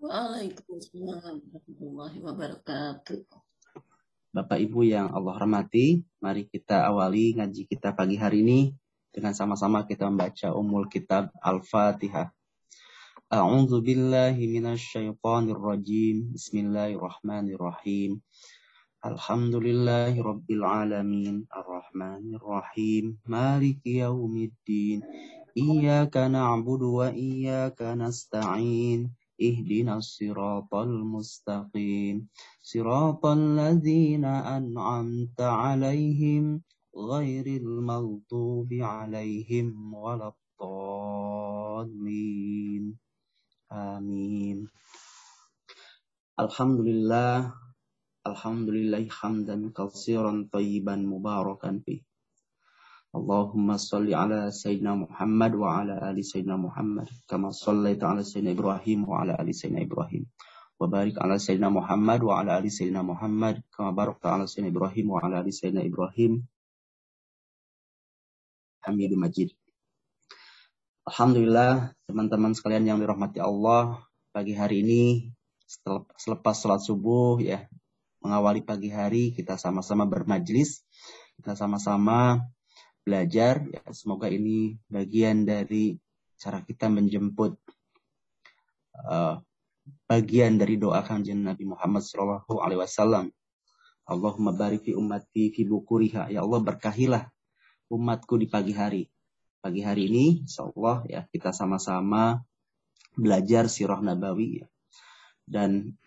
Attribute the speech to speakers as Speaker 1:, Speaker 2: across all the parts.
Speaker 1: Waalaikumsalam warahmatullahi wabarakatuh.
Speaker 2: Bapak Ibu yang Allah hormati, mari kita awali ngaji kita pagi hari ini dengan sama-sama kita membaca umul kitab Al-Fatihah. A'udzu billahi minasyaitonir rajim. Bismillahirrahmanirrahim. Alhamdulillahi rabbil alamin. Arrahmanir rahim. Maliki yaumiddin. Iyyaka na'budu wa iyyaka nasta'in. اهدنا الصراط المستقيم. صراط الذين أنعمت عليهم غير المغضوب عليهم ولا الضالين. آمين. الحمد لله الحمد لله حمدا كثيرا طيبا مباركا فيه. اللهم صل على سيدنا محمد وعلى آل سيدنا محمد كما صليت على سيدنا إبراهيم وعلى آل سيدنا إبراهيم وبارك على سيدنا محمد وعلى آل سيدنا محمد كما باركت على سيدنا إبراهيم وعلى آل سيدنا إبراهيم Hamid Majid. Alhamdulillah teman-teman sekalian yang dirahmati Allah pagi hari ini selepas sholat subuh ya mengawali pagi hari kita sama-sama bermajlis kita sama-sama belajar ya semoga ini bagian dari cara kita menjemput uh, bagian dari doa kanjeng Nabi Muhammad Shallallahu Alaihi Wasallam Allahumma barik fi fi bukuriha ya Allah berkahilah umatku di pagi hari. Pagi hari ini, insya Allah ya kita sama-sama belajar sirah nabawi ya. Dan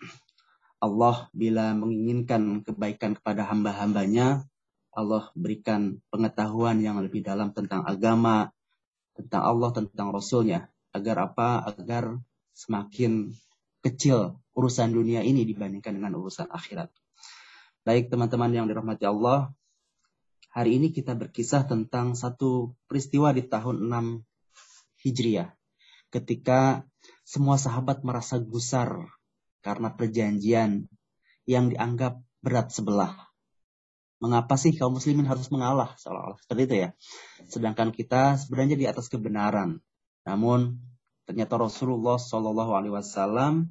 Speaker 2: Allah bila menginginkan kebaikan kepada hamba-hambanya, Allah berikan pengetahuan yang lebih dalam tentang agama, tentang Allah, tentang Rasulnya. Agar apa? Agar semakin kecil urusan dunia ini dibandingkan dengan urusan akhirat. Baik teman-teman yang dirahmati Allah, Hari ini kita berkisah tentang satu peristiwa di tahun 6 Hijriah. Ketika semua sahabat merasa gusar karena perjanjian yang dianggap berat sebelah. Mengapa sih kaum muslimin harus mengalah seolah-olah seperti itu ya. Sedangkan kita sebenarnya di atas kebenaran. Namun ternyata Rasulullah Shallallahu Alaihi Wasallam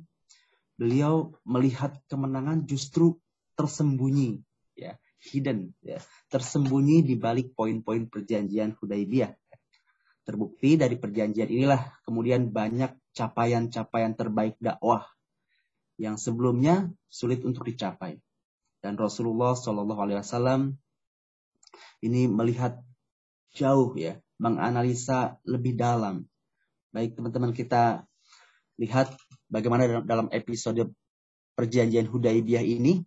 Speaker 2: beliau melihat kemenangan justru tersembunyi ya hidden ya tersembunyi di balik poin-poin perjanjian Hudaybiyah terbukti dari perjanjian inilah kemudian banyak capaian-capaian terbaik dakwah yang sebelumnya sulit untuk dicapai dan Rasulullah Shallallahu Alaihi Wasallam ini melihat jauh ya menganalisa lebih dalam baik teman-teman kita lihat bagaimana dalam episode perjanjian Hudaybiyah ini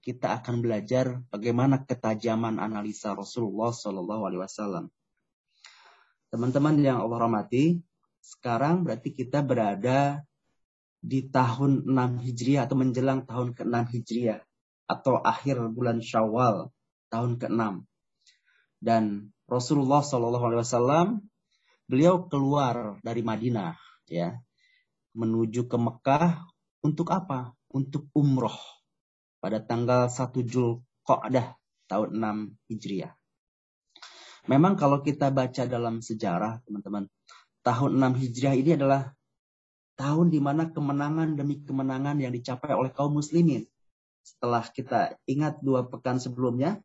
Speaker 2: kita akan belajar bagaimana ketajaman analisa Rasulullah Shallallahu Alaihi Wasallam. Teman-teman yang Allah rahmati, sekarang berarti kita berada di tahun 6 Hijriah atau menjelang tahun ke-6 Hijriah atau akhir bulan Syawal tahun ke-6. Dan Rasulullah Shallallahu Alaihi Wasallam beliau keluar dari Madinah ya menuju ke Mekah untuk apa? Untuk umroh pada tanggal 1 Zulqa'dah tahun 6 Hijriah. Memang kalau kita baca dalam sejarah, teman-teman, tahun 6 Hijriah ini adalah tahun di mana kemenangan demi kemenangan yang dicapai oleh kaum muslimin. Setelah kita ingat dua pekan sebelumnya,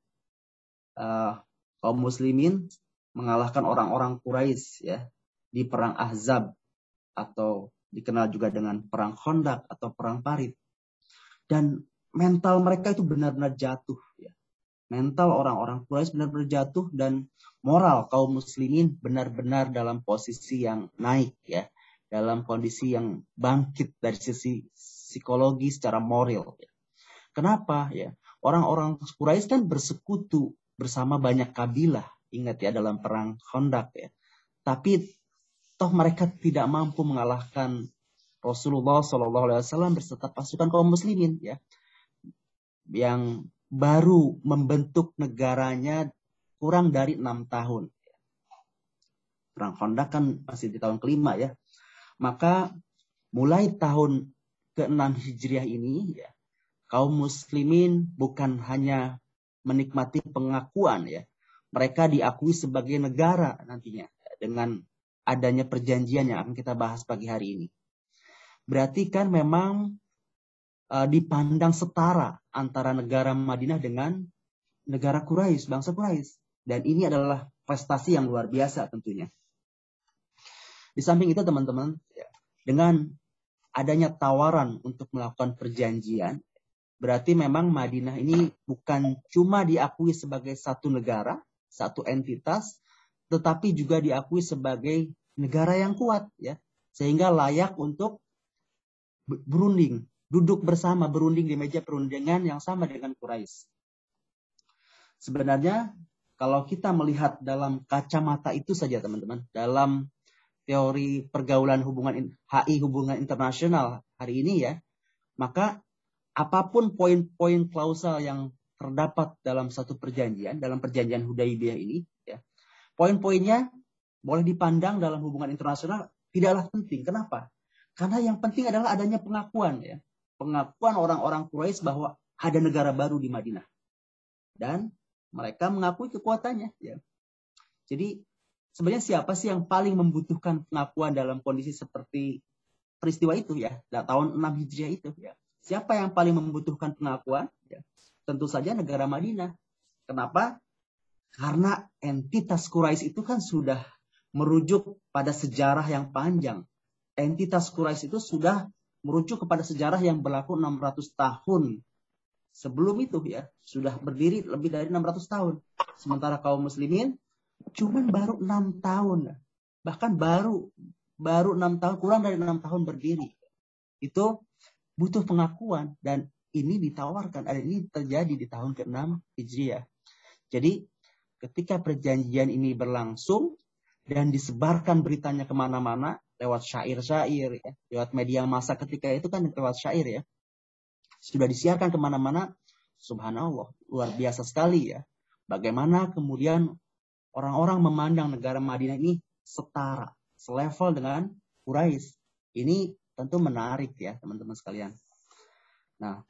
Speaker 2: uh, kaum muslimin mengalahkan orang-orang Quraisy ya di perang Ahzab atau dikenal juga dengan perang Khandaq atau perang Parit. Dan mental mereka itu benar-benar jatuh ya. Mental orang-orang Quraisy benar-benar jatuh dan moral kaum muslimin benar-benar dalam posisi yang naik ya, dalam kondisi yang bangkit dari sisi psikologi secara moral ya. Kenapa ya? Orang-orang Quraisy kan bersekutu bersama banyak kabilah, ingat ya dalam perang Khandaq ya. Tapi toh mereka tidak mampu mengalahkan Rasulullah Shallallahu Alaihi Wasallam beserta pasukan kaum muslimin ya yang baru membentuk negaranya kurang dari enam tahun. Perang Honda kan masih di tahun kelima ya. Maka mulai tahun ke-6 Hijriah ini ya, kaum muslimin bukan hanya menikmati pengakuan ya. Mereka diakui sebagai negara nantinya dengan adanya perjanjian yang akan kita bahas pagi hari ini. berarti kan memang uh, dipandang setara antara negara Madinah dengan negara Quraisy, bangsa Quraisy. Dan ini adalah prestasi yang luar biasa tentunya. Di samping itu teman-teman, ya, dengan adanya tawaran untuk melakukan perjanjian, berarti memang Madinah ini bukan cuma diakui sebagai satu negara, satu entitas, tetapi juga diakui sebagai negara yang kuat, ya, sehingga layak untuk berunding, duduk bersama berunding di meja perundingan yang sama dengan Quraisy. Sebenarnya kalau kita melihat dalam kacamata itu saja teman-teman, dalam teori pergaulan hubungan HI hubungan internasional hari ini ya, maka apa pun poin-poin klausal yang terdapat dalam satu perjanjian, dalam perjanjian Hudaibiyah ini, ya, poin-poinnya boleh dipandang dalam hubungan internasional tidaklah penting. Kenapa? Karena yang penting adalah adanya pengakuan ya, pengakuan orang-orang Quraisy bahwa ada negara baru di Madinah dan mereka mengakui kekuatannya. Ya. Jadi sebenarnya siapa sih yang paling membutuhkan pengakuan dalam kondisi seperti peristiwa itu ya, tahun 6 Hijriah itu ya. Siapa yang paling membutuhkan pengakuan? Ya, tentu saja negara Madinah. Kenapa? Karena entitas Quraisy itu kan sudah merujuk pada sejarah yang panjang. Entitas Quraisy itu sudah merujuk kepada sejarah yang berlaku 600 tahun. Sebelum itu ya, sudah berdiri lebih dari 600 tahun. Sementara kaum muslimin cuman baru enam tahun bahkan baru baru enam tahun kurang dari enam tahun berdiri itu butuh pengakuan. Dan ini ditawarkan ada ini terjadi di tahun ke-6 Hijriah. Jadi ketika perjanjian ini berlangsung dan disebarkan beritanya ke mana-mana lewat syair-syair ya, lewat media massa ketika itu kan lewat syair ya sudah disiarkan ke mana-mana subhanallah luar biasa sekali ya. Bagaimana kemudian orang-orang memandang negara Madinah ini setara, selevel dengan Quraisy. Ini tentu menarik ya teman-teman sekalian. Nah,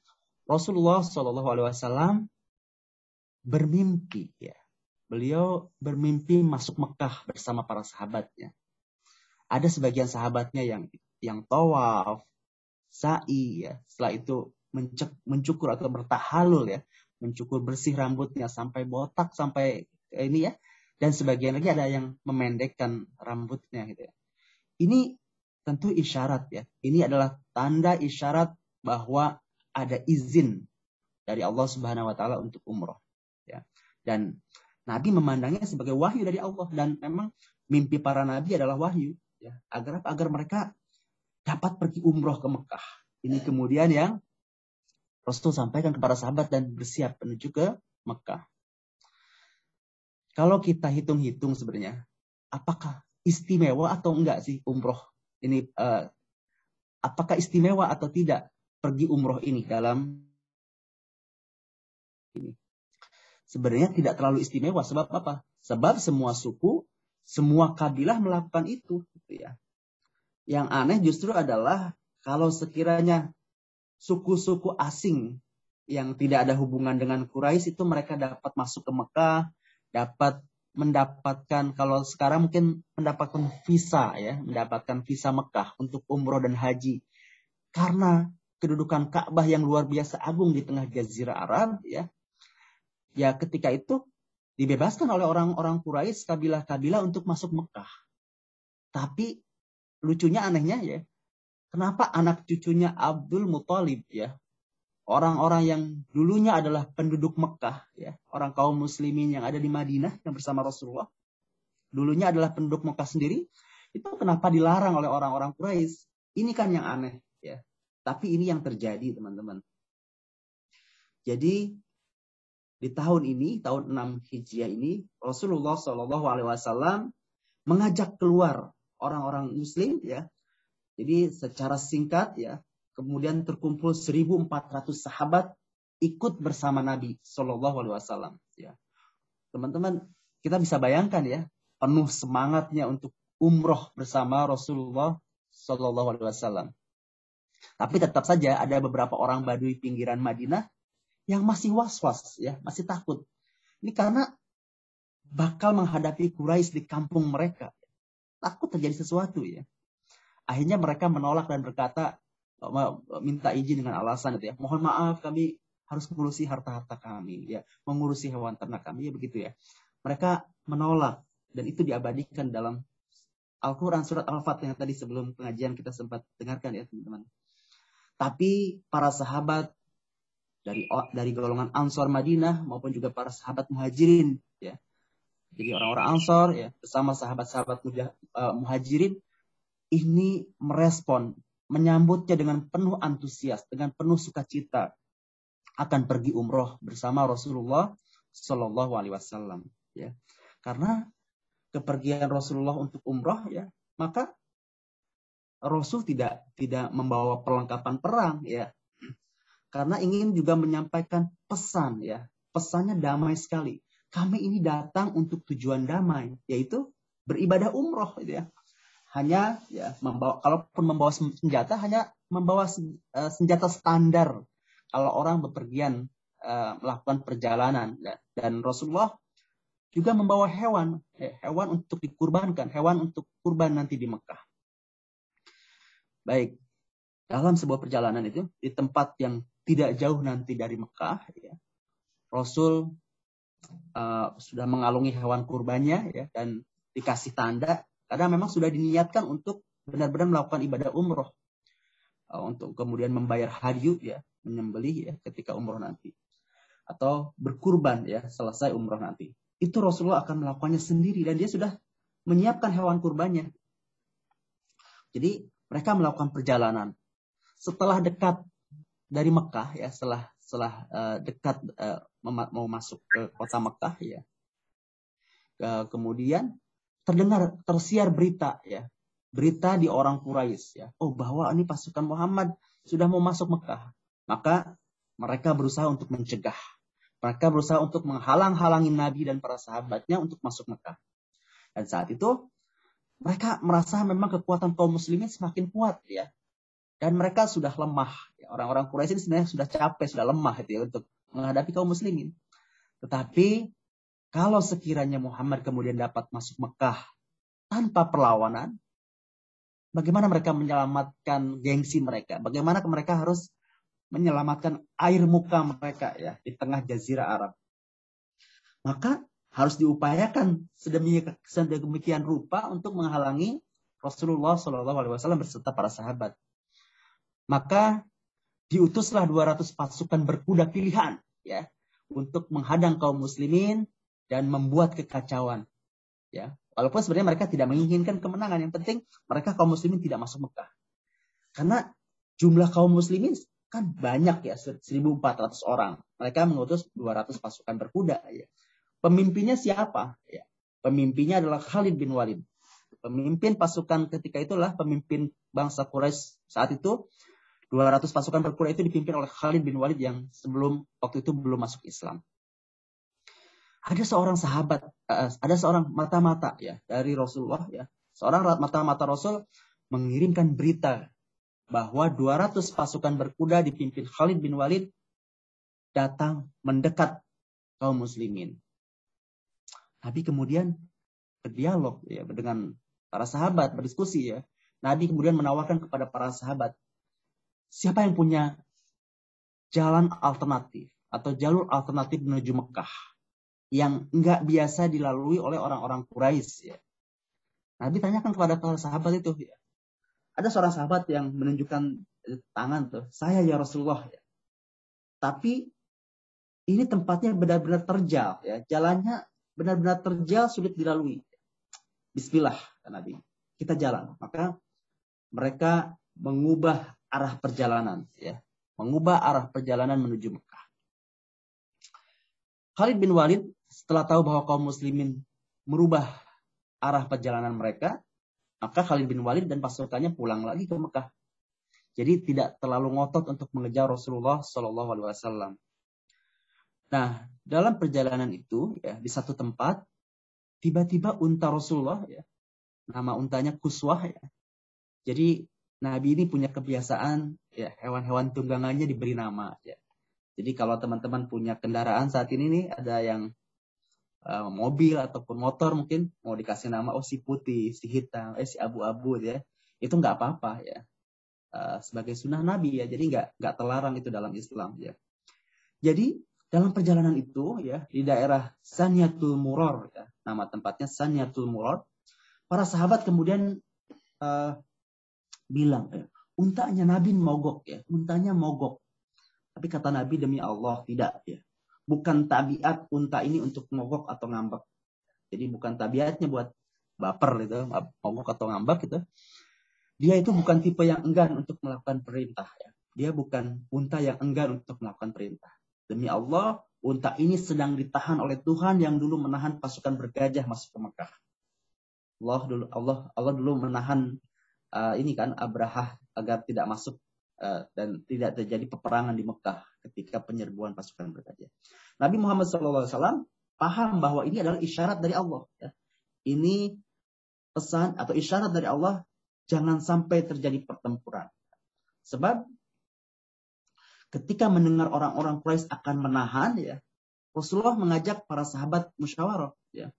Speaker 2: Rasulullah Shallallahu Alaihi Wasallam bermimpi ya. Beliau bermimpi masuk Mekah bersama para sahabatnya. Ada sebagian sahabatnya yang yang tawaf, sa'i ya. Setelah itu mencukur atau bertahalul ya, mencukur bersih rambutnya sampai botak sampai ini ya, dan sebagian lagi ada yang memendekkan rambutnya gitu ya. Ini tentu isyarat ya. Ini adalah tanda isyarat bahwa ada izin dari Allah Subhanahu wa taala untuk umroh ya. Dan Nabi memandangnya sebagai wahyu dari Allah dan memang mimpi para nabi adalah wahyu ya agar agar mereka dapat pergi umroh ke Mekah. Ini kemudian yang Rasul sampaikan kepada sahabat dan bersiap menuju ke Mekah. Kalau kita hitung-hitung sebenarnya, apakah istimewa atau enggak sih umroh ini? Uh, apakah istimewa atau tidak pergi umroh ini dalam ini? Sebenarnya tidak terlalu istimewa. Sebab apa? Sebab semua suku, semua kabilah melakukan itu. Gitu ya. Yang aneh justru adalah kalau sekiranya suku-suku asing yang tidak ada hubungan dengan Quraisy itu mereka dapat masuk ke Mekah, dapat mendapatkan kalau sekarang mungkin mendapatkan visa ya, mendapatkan visa Mekah untuk umroh dan haji. Karena kedudukan Ka'bah yang luar biasa agung di tengah jazirah Arab ya. Ya ketika itu dibebaskan oleh orang-orang Quraisy kabilah-kabilah untuk masuk Mekah. Tapi lucunya anehnya ya, kenapa anak cucunya Abdul Muthalib ya, orang-orang yang dulunya adalah penduduk Mekah, ya, orang kaum muslimin yang ada di Madinah yang bersama Rasulullah, dulunya adalah penduduk Mekah sendiri, itu kenapa dilarang oleh orang-orang Quraisy? Ini kan yang aneh, ya. Tapi ini yang terjadi, teman-teman. Jadi di tahun ini, tahun 6 Hijriah ini, Rasulullah Shallallahu Alaihi Wasallam mengajak keluar orang-orang Muslim, ya. Jadi secara singkat, ya, kemudian terkumpul 1.400 sahabat ikut bersama Nabi Shallallahu Alaihi Wasallam. Ya, teman-teman, kita bisa bayangkan ya, penuh semangatnya untuk umroh bersama Rasulullah Shallallahu Alaihi Wasallam. Tapi tetap saja ada beberapa orang Badui pinggiran Madinah yang masih was-was, ya, masih takut. Ini karena bakal menghadapi Quraisy di kampung mereka. Takut terjadi sesuatu ya. Akhirnya mereka menolak dan berkata, minta izin dengan alasan itu ya. Mohon maaf kami harus mengurusi harta-harta kami ya, mengurusi hewan ternak kami ya begitu ya. Mereka menolak dan itu diabadikan dalam Al-Quran surat Al-Fatih yang tadi sebelum pengajian kita sempat dengarkan ya teman-teman. Tapi para sahabat dari dari golongan Ansor Madinah maupun juga para sahabat Muhajirin ya. Jadi orang-orang Ansor ya bersama sahabat-sahabat uh, Muhajirin ini merespon menyambutnya dengan penuh antusias, dengan penuh sukacita akan pergi umroh bersama Rasulullah Shallallahu Alaihi Wasallam. Ya, karena kepergian Rasulullah untuk umroh ya maka Rasul tidak tidak membawa perlengkapan perang ya. Karena ingin juga menyampaikan pesan ya. Pesannya damai sekali. Kami ini datang untuk tujuan damai yaitu beribadah umroh gitu ya hanya ya membawa kalaupun membawa senjata hanya membawa eh, senjata standar kalau orang bepergian uh, melakukan perjalanan dan Rasulullah juga membawa hewan, eh, hewan untuk dikurbankan, hewan untuk kurban nanti di Mekah. Baik, dalam sebuah perjalanan itu di tempat yang tidak jauh nanti dari Mekah, ya, Rasul uh, sudah mengalungi hewan kurbannya ya dan dikasih tanda karena memang sudah diniatkan untuk benar-benar melakukan ibadah umroh uh, untuk kemudian membayar hadyu ya menyembelih ya ketika umroh nanti atau berkurban ya selesai umroh nanti itu Rasulullah akan melakukannya sendiri dan dia sudah menyiapkan hewan kurbannya. Jadi mereka melakukan perjalanan. Setelah dekat dari Mekah ya, setelah setelah uh, dekat uh, mau masuk ke kota Mekah ya. Kemudian terdengar tersiar berita ya. Berita di orang Quraisy ya. Oh bahwa ini pasukan Muhammad sudah mau masuk Mekah. Maka mereka berusaha untuk mencegah mereka berusaha untuk menghalang-halangi Nabi dan para sahabatnya untuk masuk Mekah. Dan saat itu mereka merasa memang kekuatan kaum muslimin semakin kuat ya. Dan mereka sudah lemah. Ya, orang-orang Quraisy ini sebenarnya sudah capek, sudah lemah itu ya untuk menghadapi kaum muslimin. Tetapi kalau sekiranya Muhammad kemudian dapat masuk Mekah tanpa perlawanan, bagaimana mereka menyelamatkan gengsi mereka? Bagaimana mereka harus menyelamatkan air muka mereka ya di tengah jazirah Arab. Maka harus diupayakan sedemikian rupa untuk menghalangi Rasulullah Shallallahu Alaihi Wasallam beserta para sahabat. Maka diutuslah 200 pasukan berkuda pilihan ya untuk menghadang kaum muslimin dan membuat kekacauan. Ya, walaupun sebenarnya mereka tidak menginginkan kemenangan, yang penting mereka kaum muslimin tidak masuk Mekah. Karena jumlah kaum muslimin kan banyak ya 1.400 orang. Mereka mengutus 200 pasukan berkuda ya. Pemimpinnya siapa? Ya. Pemimpinnya adalah Khalid bin Walid. Pemimpin pasukan ketika itulah pemimpin bangsa Quraisy saat itu 200 pasukan berkuda itu dipimpin oleh Khalid bin Walid yang sebelum waktu itu belum masuk Islam. Ada seorang sahabat, eh, ada seorang mata-mata ya dari Rasulullah ya. Seorang mata-mata Rasul mengirimkan berita bahwa 200 pasukan berkuda dipimpin Khalid bin Walid datang mendekat kaum muslimin. Nabi kemudian berdialog ya dengan para sahabat, berdiskusi ya. Nabi kemudian menawarkan kepada para sahabat, siapa yang punya jalan alternatif atau jalur alternatif menuju Mekah yang enggak biasa dilalui oleh orang-orang Quraisy ya. Nabi tanyakan kepada para sahabat itu ya, ada seorang sahabat yang menunjukkan tangan tuh, saya ya Rasulullah ya. Tapi ini tempatnya benar-benar terjal ya, jalannya benar-benar terjal sulit dilalui. Bismillah Nabi. Kita jalan. Maka mereka mengubah arah perjalanan ya, mengubah arah perjalanan menuju Mekah. Khalid bin Walid setelah tahu bahwa kaum muslimin merubah arah perjalanan mereka, maka Khalid bin Walid dan pasukannya pulang lagi ke Mekah. Jadi tidak terlalu ngotot untuk mengejar Rasulullah Shallallahu Alaihi Wasallam. Nah, dalam perjalanan itu ya di satu tempat tiba-tiba unta Rasulullah ya nama untanya Kuswah ya. Jadi Nabi ini punya kebiasaan ya hewan-hewan tunggangannya diberi nama ya. Jadi kalau teman-teman punya kendaraan saat ini nih ada yang uh, mobil ataupun motor mungkin mau dikasih nama oh si putih, si hitam, eh si abu-abu ya. Itu nggak apa-apa ya. uh, sebagai sunnah Nabi ya. Jadi nggak nggak terlarang itu dalam Islam ya. Jadi dalam perjalanan itu ya di daerah Sanyatul Muror ya, nama tempatnya Sanyatul Muror, para sahabat kemudian uh, bilang ya, untanya Nabi mogok ya, untanya mogok. Tapi kata Nabi demi Allah tidak ya. Bukan tabiat unta ini untuk mogok atau ngambek. Jadi bukan tabiatnya buat baper gitu, mogok atau ngambek gitu. Dia itu bukan tipe yang enggan untuk melakukan perintah ya. Dia bukan unta yang enggan untuk melakukan perintah. Demi Allah, unta ini sedang ditahan oleh Tuhan yang dulu menahan pasukan bergajah masuk ke Mekah. Allah dulu Allah Allah dulu menahan uh, ini kan Abraha agar tidak masuk uh, dan tidak terjadi peperangan di Mekah ketika penyerbuan pasukan bergajah. Nabi Muhammad SAW paham bahwa ini adalah isyarat dari Allah. Ya. Ini pesan atau isyarat dari Allah jangan sampai terjadi pertempuran. Sebab ketika mendengar orang-orang Quraisy akan menahan ya Rasulullah mengajak para sahabat musyawarah ya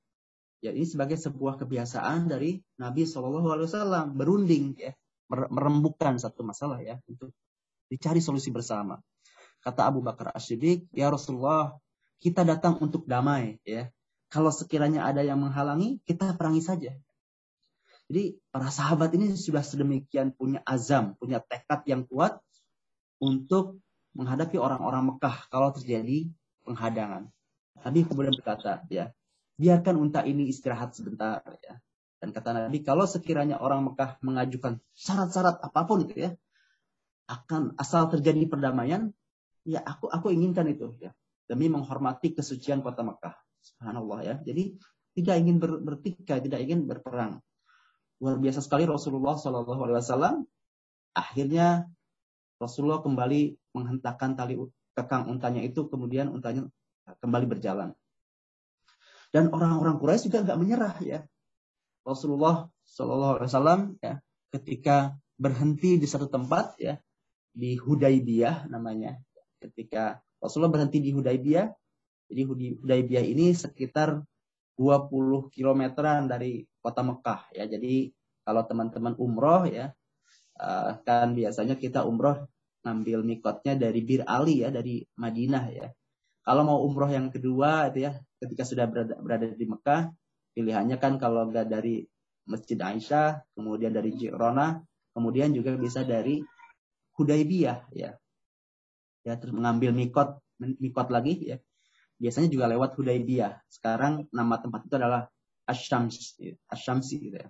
Speaker 2: ya ini sebagai sebuah kebiasaan dari Nabi Wasallam berunding ya merembukan satu masalah ya untuk dicari solusi bersama kata Abu Bakar As-Siddiq ya Rasulullah kita datang untuk damai ya kalau sekiranya ada yang menghalangi kita perangi saja jadi para sahabat ini sudah sedemikian punya azam punya tekad yang kuat untuk menghadapi orang-orang Mekah kalau terjadi penghadangan. Nabi kemudian berkata, ya, biarkan unta ini istirahat sebentar ya. Dan kata Nabi, kalau sekiranya orang Mekah mengajukan syarat-syarat apa pun itu ya, akan asal terjadi perdamaian, ya aku aku inginkan itu ya. Demi menghormati kesucian kota Mekah. Subhanallah ya. Jadi tidak ingin ber, bertikai, tidak ingin berperang. Luar biasa sekali Rasulullah SAW akhirnya Rasulullah kembali menghentakkan tali kekang untanya itu, kemudian untanya kembali berjalan. Dan orang-orang Quraisy juga nggak menyerah ya. Rasulullah Shallallahu Alaihi Wasallam ya ketika berhenti di satu tempat ya di Hudaybiyah namanya. Ketika Rasulullah berhenti di Hudaybiyah, jadi Hudaybiyah ini sekitar 20 kilometeran dari kota Mekah ya. Jadi kalau teman-teman umroh ya uh, kan biasanya kita umroh ngambil mikotnya dari Bir Ali ya dari Madinah ya. Kalau mau umroh yang kedua itu ya ketika sudah berada, berada di Mekah pilihannya kan kalau nggak dari Masjid Aisyah kemudian dari Jirona kemudian juga bisa dari Hudaybiyah ya ya terus mengambil mikot mikot lagi ya biasanya juga lewat Hudaybiyah sekarang nama tempat itu adalah Asyams Asyamsi gitu ya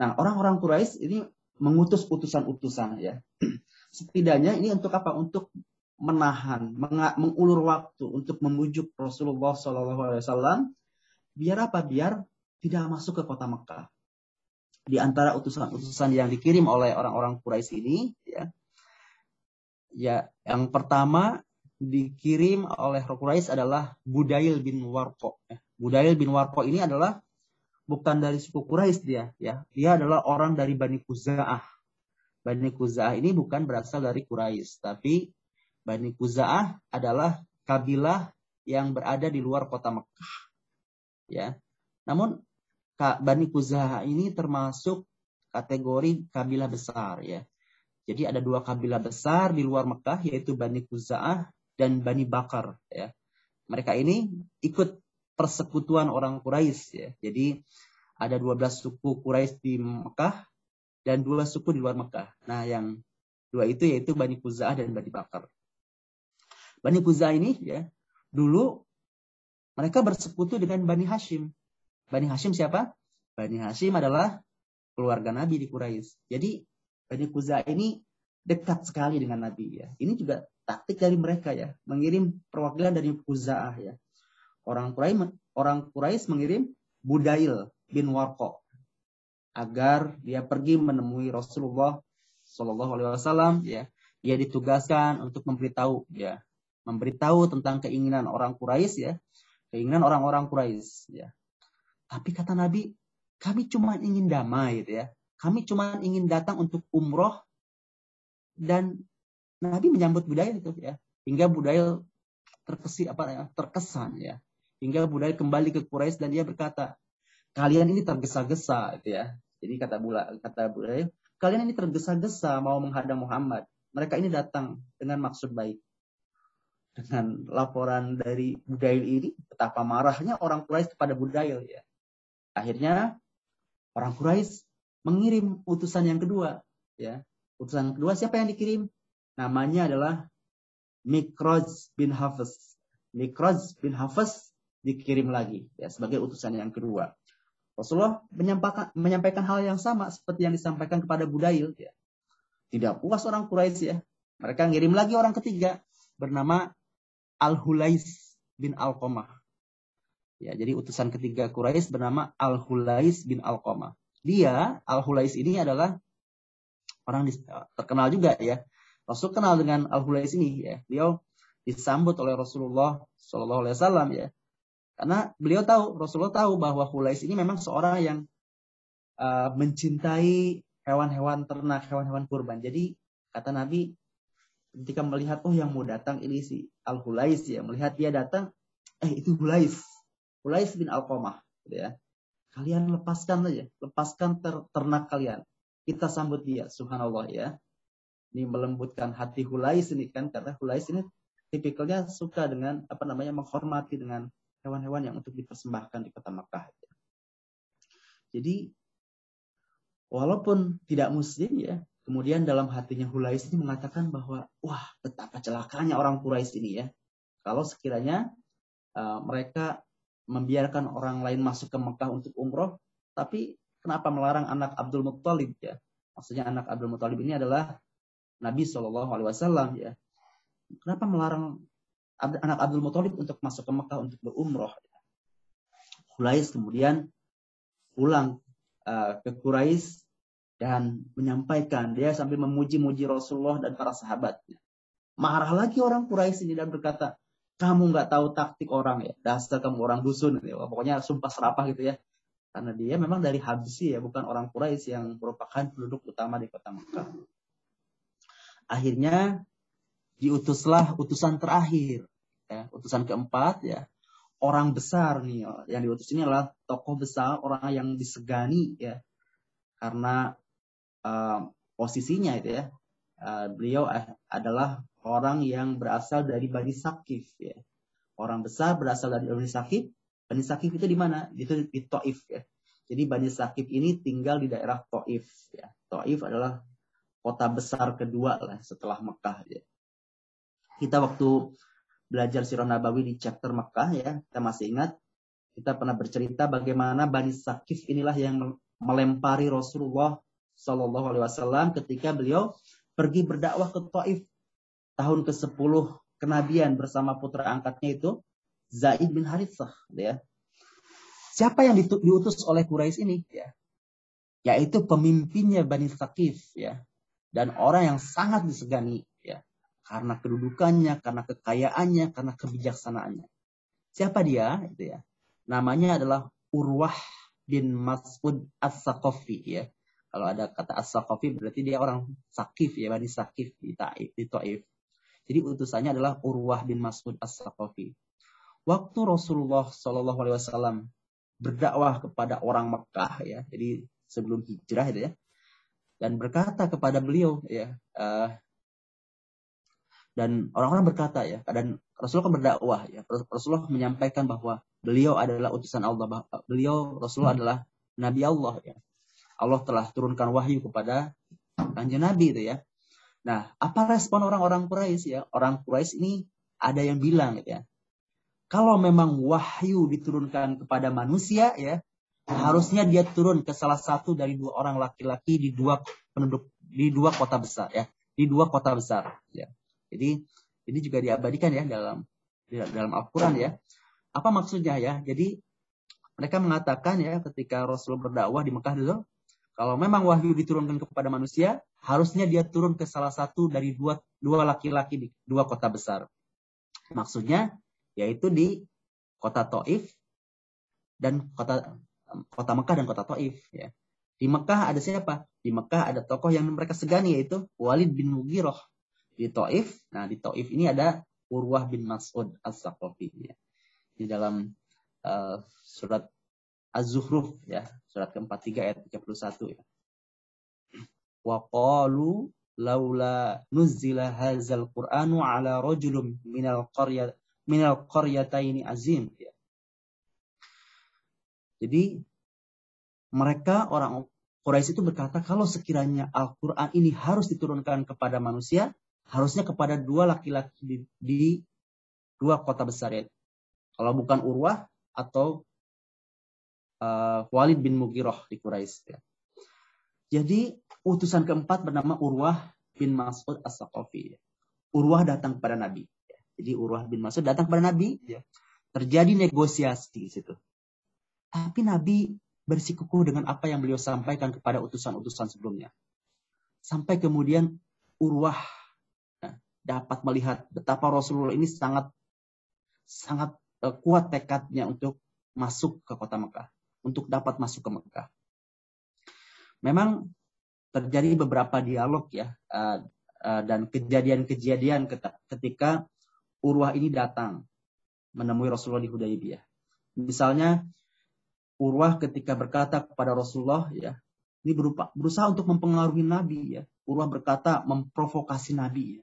Speaker 2: nah orang-orang Quraisy ini mengutus utusan-utusan ya. Setidaknya ini untuk apa? Untuk menahan, mengulur waktu untuk membujuk Rasulullah SAW biar apa? Biar tidak masuk ke kota Mekah. Di antara utusan-utusan yang dikirim oleh orang-orang Quraisy ini, ya, ya yang pertama dikirim oleh Quraisy adalah Budail bin Warko. Ya. Budail bin Warko ini adalah bukan dari suku Quraisy dia, ya. Dia adalah orang dari Bani Kuza'ah. Bani Kuza'ah ini bukan berasal dari Quraisy, tapi Bani Kuza'ah adalah kabilah yang berada di luar kota Mekah. Ya. Namun Bani Kuza'ah ini termasuk kategori kabilah besar ya. Jadi ada dua kabilah besar di luar Mekah yaitu Bani Kuza'ah dan Bani Bakar ya. Mereka ini ikut persekutuan orang Quraisy ya. Jadi ada 12 suku Quraisy di Mekah dan dua suku di luar Mekah. Nah, yang dua itu yaitu Bani Kuza'ah dan Bani Bakar. Bani Kuza'ah ini ya, dulu mereka bersekutu dengan Bani Hashim. Bani Hashim siapa? Bani Hashim adalah keluarga Nabi di Quraisy. Jadi Bani Kuza'ah ini dekat sekali dengan Nabi ya. Ini juga taktik dari mereka ya, mengirim perwakilan dari Kuza'ah ya. Orang Quraisy orang Quraisy mengirim Budail bin Warqa agar dia pergi menemui Rasulullah Shallallahu Alaihi Wasallam ya. Dia ditugaskan untuk memberitahu ya. Memberitahu tentang keinginan orang Quraisy ya. Keinginan orang-orang Quraisy ya. Tapi kata Nabi kami cuma ingin damai gitu ya kami cuma ingin datang untuk umroh dan Nabi menyambut budaya itu ya hingga budaya terkesi apa ya terkesan ya Hingga budaya kembali ke Quraisy dan dia berkata, kalian ini tergesa-gesa gitu ya. Jadi kata bula kata budaya, kalian ini tergesa-gesa mau menghadang Muhammad. Mereka ini datang dengan maksud baik. Dengan laporan dari Budail ini, betapa marahnya orang Quraisy kepada Budail ya. Akhirnya orang Quraisy mengirim utusan yang kedua ya. Utusan kedua siapa yang dikirim? Namanya adalah Mikroj bin Hafiz. Mikroj bin Hafiz dikirim lagi ya sebagai utusan yang kedua. Rasulullah menyampaikan, menyampaikan hal yang sama seperti yang disampaikan kepada Budail. Ya. Tidak puas orang Quraisy ya. Mereka ngirim lagi orang ketiga bernama Al-Hulais bin Al-Qamah. Ya, jadi utusan ketiga Quraisy bernama Al-Hulais bin Al-Qamah. Dia, Al-Hulais ini adalah orang terkenal juga ya. Rasul kenal dengan Al-Hulais ini ya. Beliau disambut oleh Rasulullah Shallallahu alaihi wasallam ya karena beliau tahu, Rasulullah tahu bahwa Hulais ini memang seorang yang uh, mencintai hewan-hewan ternak, hewan-hewan kurban. Jadi kata Nabi ketika melihat oh yang mau datang ini si Al Hulais ya, melihat dia datang, eh itu Hulais, Hulais bin Al Qamah, gitu ya. Kalian lepaskan saja, lepaskan ter ternak kalian. Kita sambut dia, subhanallah ya. Ini melembutkan hati Hulais ini kan karena Hulais ini tipikalnya suka dengan apa namanya menghormati dengan hewan-hewan yang untuk dipersembahkan di kota Makkah. Jadi walaupun tidak muslim ya, kemudian dalam hatinya Hulais ini mengatakan bahwa wah betapa celakanya orang Quraisy ini ya. Kalau sekiranya uh, mereka membiarkan orang lain masuk ke Mekah untuk umroh, tapi kenapa melarang anak Abdul Muttalib ya? Maksudnya anak Abdul Muttalib ini adalah Nabi Shallallahu Alaihi Wasallam ya. Kenapa melarang anak Abdul Muthalib untuk masuk ke Mekah untuk berumroh. Quraisy kemudian pulang uh, ke Quraisy dan menyampaikan dia sambil memuji-muji Rasulullah dan para sahabatnya. Marah lagi orang Quraisy ini dan berkata, kamu nggak tahu taktik orang ya, dasar kamu orang dusun, ya. pokoknya sumpah serapah gitu ya. Karena dia memang dari Habsi ya, bukan orang Quraisy yang merupakan penduduk utama di kota Mekah. Akhirnya diutuslah utusan terakhir, ya, utusan keempat ya orang besar nih yang diutus ini adalah tokoh besar orang yang disegani ya karena uh, posisinya itu ya uh, beliau adalah orang yang berasal dari Bani Sakif ya. Orang besar berasal dari Bani Sakif Bani Sakif itu di mana? Itu di Taif ya. Jadi Bani Sakif ini tinggal di daerah Taif ya. Taif adalah kota besar kedua lah setelah Mekah ya. Kita waktu belajar Sirah Nabawi di chapter Mekah ya, kita masih ingat kita pernah bercerita bagaimana Bani Sakif inilah yang melempari Rasulullah Shallallahu Alaihi Wasallam ketika beliau pergi berdakwah ke Taif tahun ke-10 kenabian bersama putra angkatnya itu Zaid bin Harithah ya. Siapa yang diutus oleh Quraisy ini ya? Yaitu pemimpinnya Bani Sakif ya. Dan orang yang sangat disegani karena kedudukannya, karena kekayaannya, karena kebijaksanaannya. Siapa dia? Itu ya. Namanya adalah Urwah bin Mas'ud As-Saqafi ya. Kalau ada kata As-Saqafi berarti dia orang Sakif ya, Bani Sakif di Taif, di Taif. Jadi utusannya adalah Urwah bin Mas'ud As-Saqafi. Waktu Rasulullah Shallallahu alaihi wasallam berdakwah kepada orang Mekah ya. Jadi sebelum hijrah itu ya. Dan berkata kepada beliau ya, uh, dan orang-orang berkata ya dan Rasulullah kan berdakwah ya Rasulullah menyampaikan bahwa beliau adalah utusan Allah beliau Rasulullah hmm. adalah nabi Allah ya Allah telah turunkan wahyu kepada kanjeng nabi itu ya nah apa respon orang-orang Quraisy ya orang Quraisy ini ada yang bilang gitu ya kalau memang wahyu diturunkan kepada manusia ya harusnya dia turun ke salah satu dari dua orang laki-laki di dua penduduk di dua kota besar ya di dua kota besar ya jadi ini juga diabadikan ya dalam dalam Al-Quran ya. Apa maksudnya ya? Jadi mereka mengatakan ya ketika Rasul berdakwah di Mekah dulu, kalau memang wahyu diturunkan kepada manusia, harusnya dia turun ke salah satu dari dua dua laki-laki di dua kota besar. Maksudnya yaitu di kota Taif dan kota kota Mekah dan kota Taif ya. Di Mekah ada siapa? Di Mekah ada tokoh yang mereka segani yaitu Walid bin Mughirah di Taif. Nah, di Taif ini ada Urwah bin Mas'ud As-Saqafi ya. Di dalam uh, surat Az-Zukhruf ya, surat ke-43 ayat 31 ya. Wa qalu laula nuzila hadzal qur'anu ala rajulun minal qarya minal qaryataini azim ya. Jadi mereka orang Quraisy itu berkata kalau sekiranya Al-Qur'an ini harus diturunkan kepada manusia, harusnya kepada dua laki-laki di, di dua kota besar ya. Kalau bukan Urwah atau uh, Walid bin Mughirah di Quraisy ya. Jadi utusan keempat bernama Urwah bin Mas'ud As-Saqafi. Urwah datang kepada Nabi. Jadi Urwah bin Mas'ud datang kepada Nabi. Ya. Terjadi negosiasi di situ. Tapi Nabi bersikukuh dengan apa yang beliau sampaikan kepada utusan-utusan sebelumnya. Sampai kemudian Urwah ya, dapat melihat betapa Rasulullah ini sangat sangat uh, kuat tekadnya untuk masuk ke kota Mekah, untuk dapat masuk ke Mekah. Memang terjadi beberapa dialog ya uh, uh, dan kejadian-kejadian ketika Urwah ini datang menemui Rasulullah di Hudaybiyah. Misalnya Urwah ketika berkata kepada Rasulullah ya, ini berupa berusaha untuk mempengaruhi Nabi ya. Urwah berkata memprovokasi Nabi ya.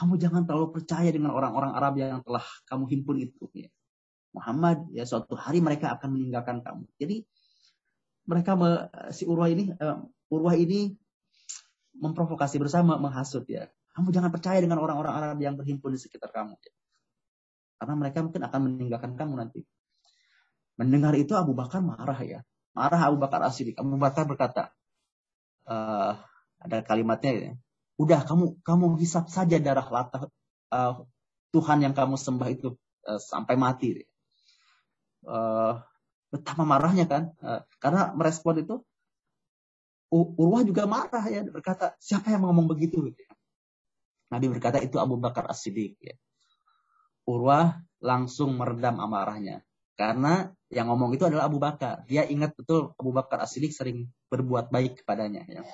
Speaker 2: Kamu jangan terlalu percaya dengan orang-orang Arab yang telah kamu himpun itu ya. Muhammad ya suatu hari mereka akan meninggalkan kamu. Jadi mereka si Urwah ini uh, Urwah ini memprovokasi bersama menghasut ya. Kamu jangan percaya dengan orang-orang Arab yang berhimpun di sekitar kamu. Ya. Karena mereka mungkin akan meninggalkan kamu nanti. Mendengar itu Abu Bakar marah ya. Marah Abu Bakar asli. Abu Bakar berkata, uh, ada kalimatnya ya. Udah kamu kamu hisap saja darah latah uh, Tuhan yang kamu sembah itu uh, sampai mati. Uh, betapa marahnya kan? Uh, karena merespon itu Urwah juga marah ya berkata siapa yang ngomong begitu. Nabi berkata itu Abu Bakar As-Siddiq ya. Urwah langsung meredam amarahnya karena yang ngomong itu adalah Abu Bakar. Dia ingat betul Abu Bakar As-Siddiq sering berbuat baik kepadanya ya.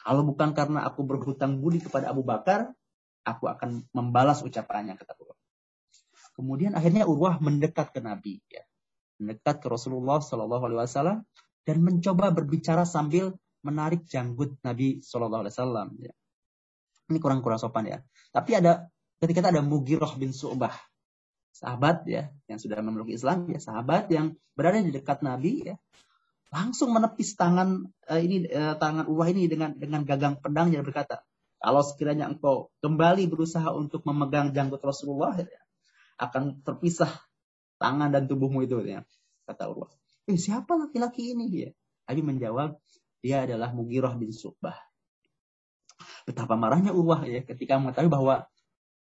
Speaker 2: Kalau bukan karena aku berhutang budi kepada Abu Bakar, aku akan membalas ucapannya kata Urwah. Kemudian akhirnya Urwah mendekat ke Nabi ya. Mendekat ke Rasulullah Shallallahu alaihi wasallam dan mencoba berbicara sambil menarik janggut Nabi Shallallahu Alaihi Wasallam. Ya. Ini kurang kurang sopan ya. Tapi ada ketika ada Mugiroh bin Su'bah, sahabat ya yang sudah memeluk Islam ya sahabat yang berada di dekat Nabi ya langsung menepis tangan uh, ini uh, tangan Urwah ini dengan dengan gagang pedang dan berkata kalau sekiranya engkau kembali berusaha untuk memegang janggut Rasulullah ya, akan terpisah tangan dan tubuhmu itu ya kata Urwah eh siapa laki-laki ini dia? Abi menjawab, dia adalah Mugirah bin Subah. Betapa marahnya Urwah ya ketika mengetahui bahwa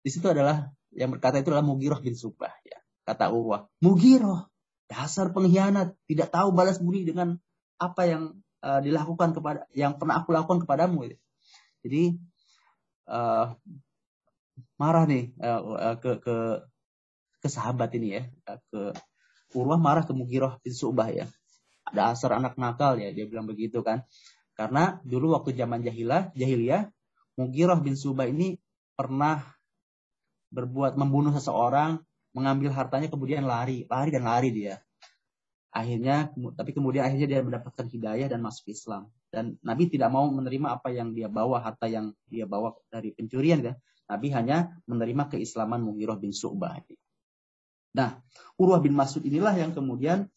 Speaker 2: di situ adalah yang berkata itu adalah Mugirah bin Subah ya. Kata Urwah, Mugirah, dasar pengkhianat, tidak tahu balas budi dengan apa yang uh, dilakukan kepada yang pernah aku lakukan kepadamu. Ya. Jadi uh, marah nih uh, ke ke ke sahabat ini ya, ke Urwah marah ke Mugiroh bin Subah ya. Ada asar anak nakal ya, dia bilang begitu kan. Karena dulu waktu zaman jahilah, jahiliyah, Mugiroh bin Subah ini pernah berbuat membunuh seseorang, mengambil hartanya kemudian lari, lari dan lari dia. Akhirnya, tapi kemudian akhirnya dia mendapatkan hidayah dan masuk Islam. Dan Nabi tidak mau menerima apa yang dia bawa, harta yang dia bawa dari pencurian kan. Nabi hanya menerima keislaman Mugiroh bin Subah. Nah, Urwah bin Mas'ud inilah yang kemudian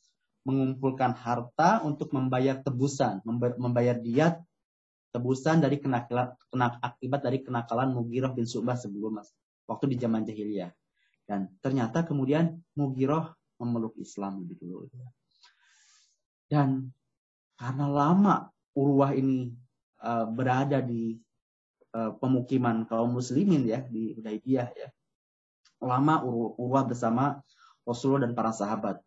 Speaker 2: mengumpulkan harta untuk membayar tebusan, membayar diat tebusan dari kenakalan, kenak, akibat dari kenakalan Mugirah bin Subah sebelum waktu di zaman jahiliyah. Dan ternyata kemudian Mugirah memeluk Islam lebih dulu. Dan karena lama Urwah ini uh, berada di uh, pemukiman kaum muslimin ya di Hudaybiyah ya lama Urwah bersama Rasulullah dan para sahabat.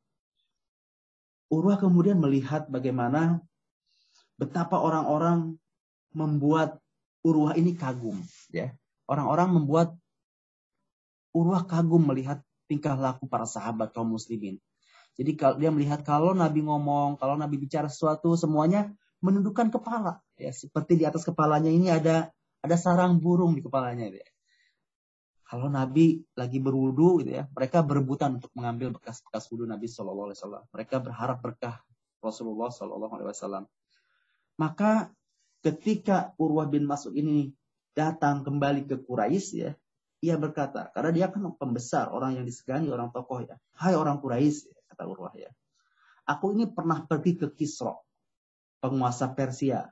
Speaker 2: Urwah kemudian melihat bagaimana betapa orang-orang membuat Urwah ini kagum, ya. Orang-orang membuat Urwah kagum melihat tingkah laku para sahabat kaum muslimin. Jadi kalau dia melihat kalau Nabi ngomong, kalau Nabi bicara sesuatu semuanya menundukkan kepala, ya seperti di atas kepalanya ini ada ada sarang burung di kepalanya, ya kalau Nabi lagi berwudu gitu ya, mereka berebutan untuk mengambil bekas-bekas wudu Nabi Shallallahu Alaihi Wasallam. Mereka berharap berkah Rasulullah Shallallahu Alaihi Wasallam. Maka ketika Urwah bin Mas'ud ini datang kembali ke Quraisy ya, ia berkata, karena dia kan pembesar, orang yang disegani, orang tokoh ya. Hai orang Quraisy, kata Urwah ya. Aku ini pernah pergi ke Kisro, penguasa Persia.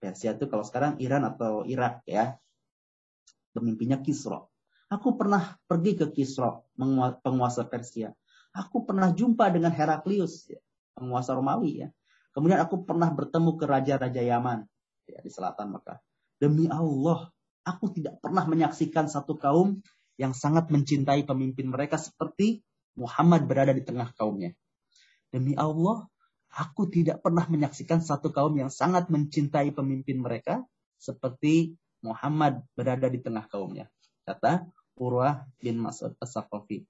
Speaker 2: Persia itu kalau sekarang Iran atau Irak ya. Pemimpinnya Kisro. Aku pernah pergi ke Kisro, penguasa Persia. Aku pernah jumpa dengan Heraklius, ya, penguasa Romawi ya. Kemudian aku pernah bertemu ke raja-raja Yaman ya, di selatan Mekah. Demi Allah, aku tidak pernah menyaksikan satu kaum yang sangat mencintai pemimpin mereka seperti Muhammad berada di tengah kaumnya. Demi Allah, aku tidak pernah menyaksikan satu kaum yang sangat mencintai pemimpin mereka seperti Muhammad berada di tengah kaumnya. Kata Urwah bin Mas'ud As-Saqafi.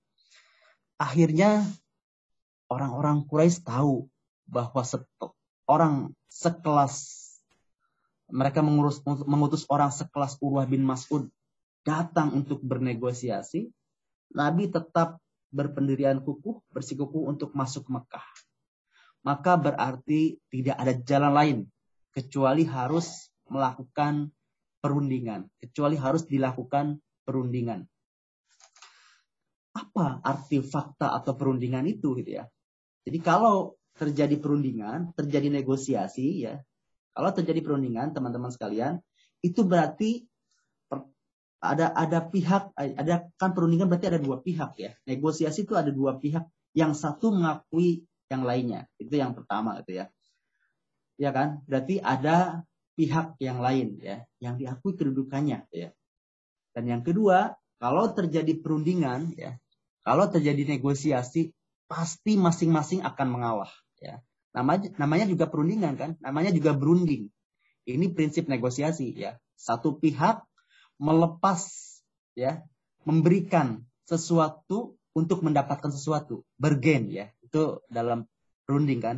Speaker 2: Akhirnya orang-orang Quraisy tahu bahwa orang sekelas mereka mengurus, mengutus orang sekelas Urwah bin Mas'ud datang untuk bernegosiasi, Nabi tetap berpendirian kukuh, bersikukuh untuk masuk Mekah. Maka berarti tidak ada jalan lain kecuali harus melakukan perundingan, kecuali harus dilakukan perundingan apa arti fakta atau perundingan itu gitu ya. Jadi kalau terjadi perundingan, terjadi negosiasi ya. Kalau terjadi perundingan teman-teman sekalian, itu berarti ada ada pihak ada kan perundingan berarti ada dua pihak ya. Negosiasi itu ada dua pihak yang satu mengakui yang lainnya. Itu yang pertama gitu ya. Ya kan? Berarti ada pihak yang lain ya yang diakui kedudukannya ya. Dan yang kedua, kalau terjadi perundingan ya, kalau terjadi negosiasi, pasti masing-masing akan mengalah. Ya. Namanya, namanya juga perundingan kan, namanya juga berunding. Ini prinsip negosiasi ya. Satu pihak melepas ya, memberikan sesuatu untuk mendapatkan sesuatu, bergen ya. Itu dalam berunding kan.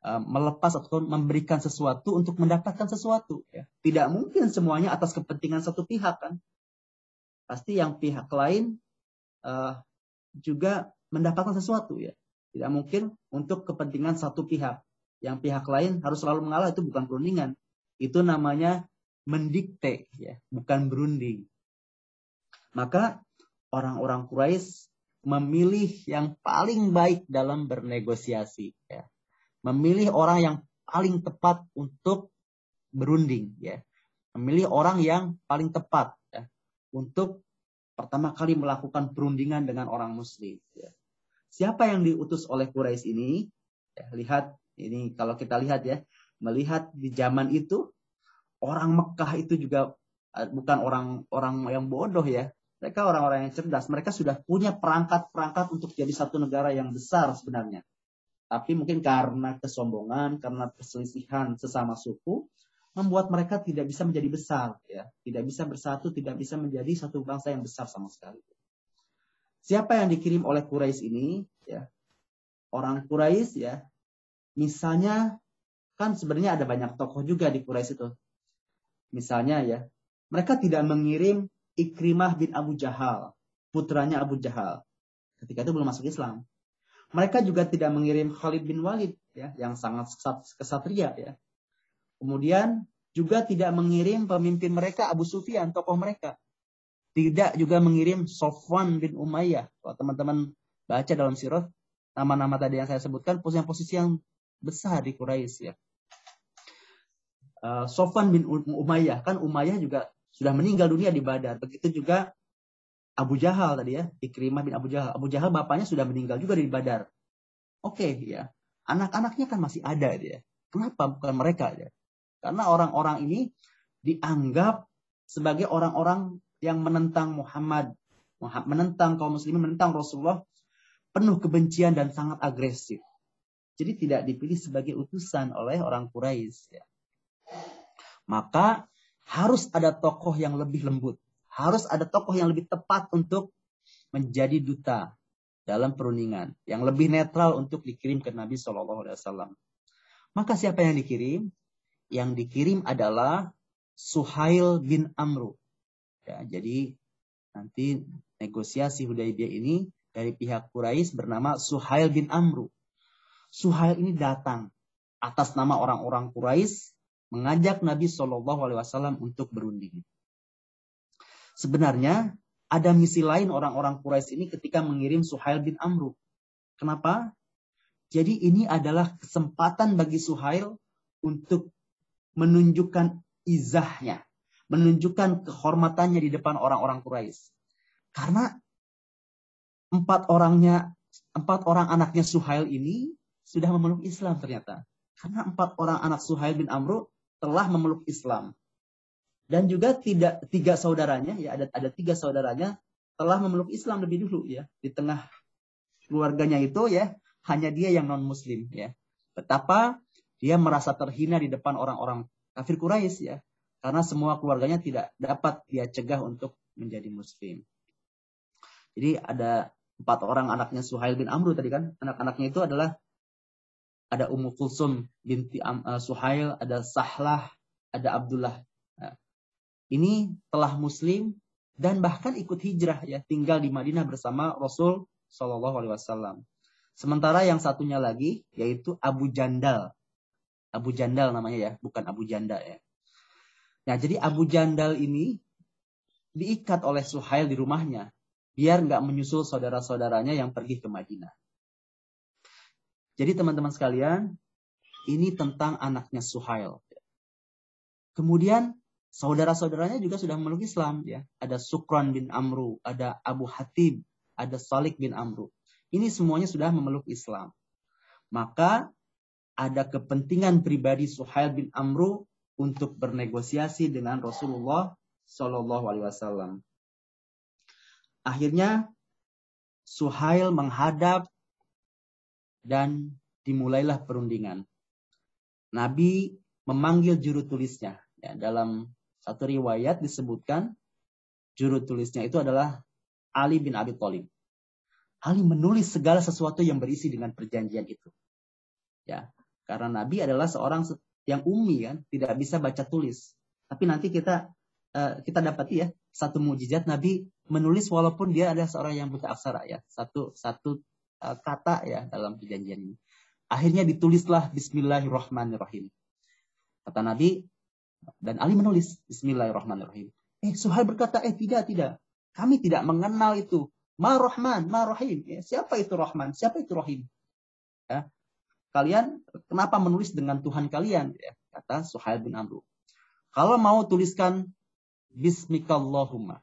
Speaker 2: E, melepas atau memberikan sesuatu untuk mendapatkan sesuatu ya. Tidak mungkin semuanya atas kepentingan satu pihak kan. Pasti yang pihak lain uh, juga mendapatkan sesuatu ya. Tidak mungkin untuk kepentingan satu pihak. Yang pihak lain harus selalu mengalah itu bukan perundingan. Itu namanya mendikte ya, bukan berunding. Maka orang-orang Quraisy memilih yang paling baik dalam bernegosiasi ya. Memilih orang yang paling tepat untuk berunding ya. Memilih orang yang paling tepat ya untuk pertama kali melakukan perundingan dengan orang muslim. Ya. Siapa yang diutus oleh Quraisy ini? Ya, lihat ini kalau kita lihat ya, melihat di zaman itu orang Mekah itu juga eh, bukan orang-orang yang bodoh ya. Mereka orang-orang yang cerdas. Mereka sudah punya perangkat-perangkat untuk jadi satu negara yang besar sebenarnya. Tapi mungkin karena kesombongan, karena perselisihan sesama suku, membuat mereka tidak bisa menjadi besar ya. Tidak bisa bersatu tidak bisa menjadi satu bangsa yang besar sama sekali. Siapa yang dikirim oleh Quraisy ini ya? Orang Quraisy ya. Misalnya kan sebenarnya ada banyak tokoh juga di Quraisy itu. Misalnya ya mereka tidak mengirim Ikrimah bin Abu Jahal putranya Abu Jahal ketika itu belum masuk Islam. Mereka juga tidak mengirim Khalid bin Walid ya yang sangat kesatria ya Kemudian juga tidak mengirim pemimpin mereka Abu Sufyan, tokoh mereka. Tidak juga mengirim Sofwan bin Umayyah. Kalau teman-teman baca dalam sirah, nama-nama tadi yang saya sebutkan, posisi-posisi yang besar di Quraisy ya. Uh, Sofwan bin Umayyah, kan Umayyah juga sudah meninggal dunia di Badar. Begitu juga Abu Jahal tadi ya, Ikrimah bin Abu Jahal. Abu Jahal bapaknya sudah meninggal juga di Badar. Oke okay, ya, anak-anaknya kan masih ada dia. Kenapa bukan mereka ya? Karena orang-orang ini dianggap sebagai orang-orang yang menentang Muhammad, menentang kaum muslimin, menentang Rasulullah, penuh kebencian dan sangat agresif. Jadi tidak dipilih sebagai utusan oleh orang Quraisy. Ya. Maka harus ada tokoh yang lebih lembut. Harus ada tokoh yang lebih tepat untuk menjadi duta dalam perundingan. Yang lebih netral untuk dikirim ke Nabi SAW. Maka siapa yang dikirim? Yang dikirim adalah Suhail bin Amru. Ya, jadi nanti negosiasi Hudaybiyah ini dari pihak Quraisy bernama Suhail bin Amru. Suhail ini datang atas nama orang-orang Quraisy mengajak Nabi Shallallahu Alaihi Wasallam untuk berunding. Sebenarnya ada misi lain orang-orang Quraisy ini ketika mengirim Suhail bin Amru. Kenapa? Jadi ini adalah kesempatan bagi Suhail untuk menunjukkan izahnya, menunjukkan kehormatannya di depan orang-orang Quraisy. Karena empat orangnya, empat orang anaknya Suhail ini sudah memeluk Islam ternyata. Karena empat orang anak Suhail bin Amru telah memeluk Islam. Dan juga tidak tiga saudaranya, ya ada ada tiga saudaranya telah memeluk Islam lebih dulu ya di tengah keluarganya itu ya hanya dia yang non Muslim ya. Betapa dia merasa terhina di depan orang-orang kafir Quraisy ya karena semua keluarganya tidak dapat dia cegah untuk menjadi Muslim. Jadi ada empat orang anaknya Suhail bin Amru tadi kan anak-anaknya itu adalah ada Ummu Kulsum binti uh, Suhail, ada Sahlah, ada Abdullah ini telah muslim dan bahkan ikut hijrah ya tinggal di Madinah bersama Rasul Shallallahu Alaihi Wasallam. Sementara yang satunya lagi yaitu Abu Jandal. Abu Jandal namanya ya, bukan Abu Janda ya. Nah jadi Abu Jandal ini diikat oleh Suhail di rumahnya biar nggak menyusul saudara-saudaranya yang pergi ke Madinah. Jadi teman-teman sekalian, ini tentang anaknya Suhail. Kemudian Saudara-saudaranya juga sudah memeluk Islam ya. Ada Sukran bin Amru, ada Abu Hatib, ada Salik bin Amru. Ini semuanya sudah memeluk Islam. Maka ada kepentingan pribadi Suhail bin Amru untuk bernegosiasi dengan Rasulullah Shallallahu Alaihi Wasallam. Akhirnya Suhail menghadap dan dimulailah perundingan. Nabi memanggil juru tulisnya. Ya, dalam satu riwayat disebutkan juru tulisnya itu adalah Ali bin Abi Thalib. Ali menulis segala sesuatu yang berisi dengan perjanjian itu. Ya, karena Nabi adalah seorang yang umi kan, tidak bisa baca tulis. Tapi nanti kita uh, kita dapati ya satu mujizat Nabi menulis walaupun dia adalah seorang yang buta aksara ya, satu satu uh, kata ya dalam perjanjian ini. Akhirnya ditulislah Bismillahirrahmanirrahim. Kata Nabi, dan Ali menulis Bismillahirrahmanirrahim. Eh Suhail berkata, eh tidak, tidak. Kami tidak mengenal itu. Ma Rahman, Ma Rahim. Ya, siapa itu Rahman? Siapa itu Rahim? Ya. Kalian kenapa menulis dengan Tuhan kalian? Ya, kata Suhail bin Amru. Kalau mau tuliskan Bismikallahumma.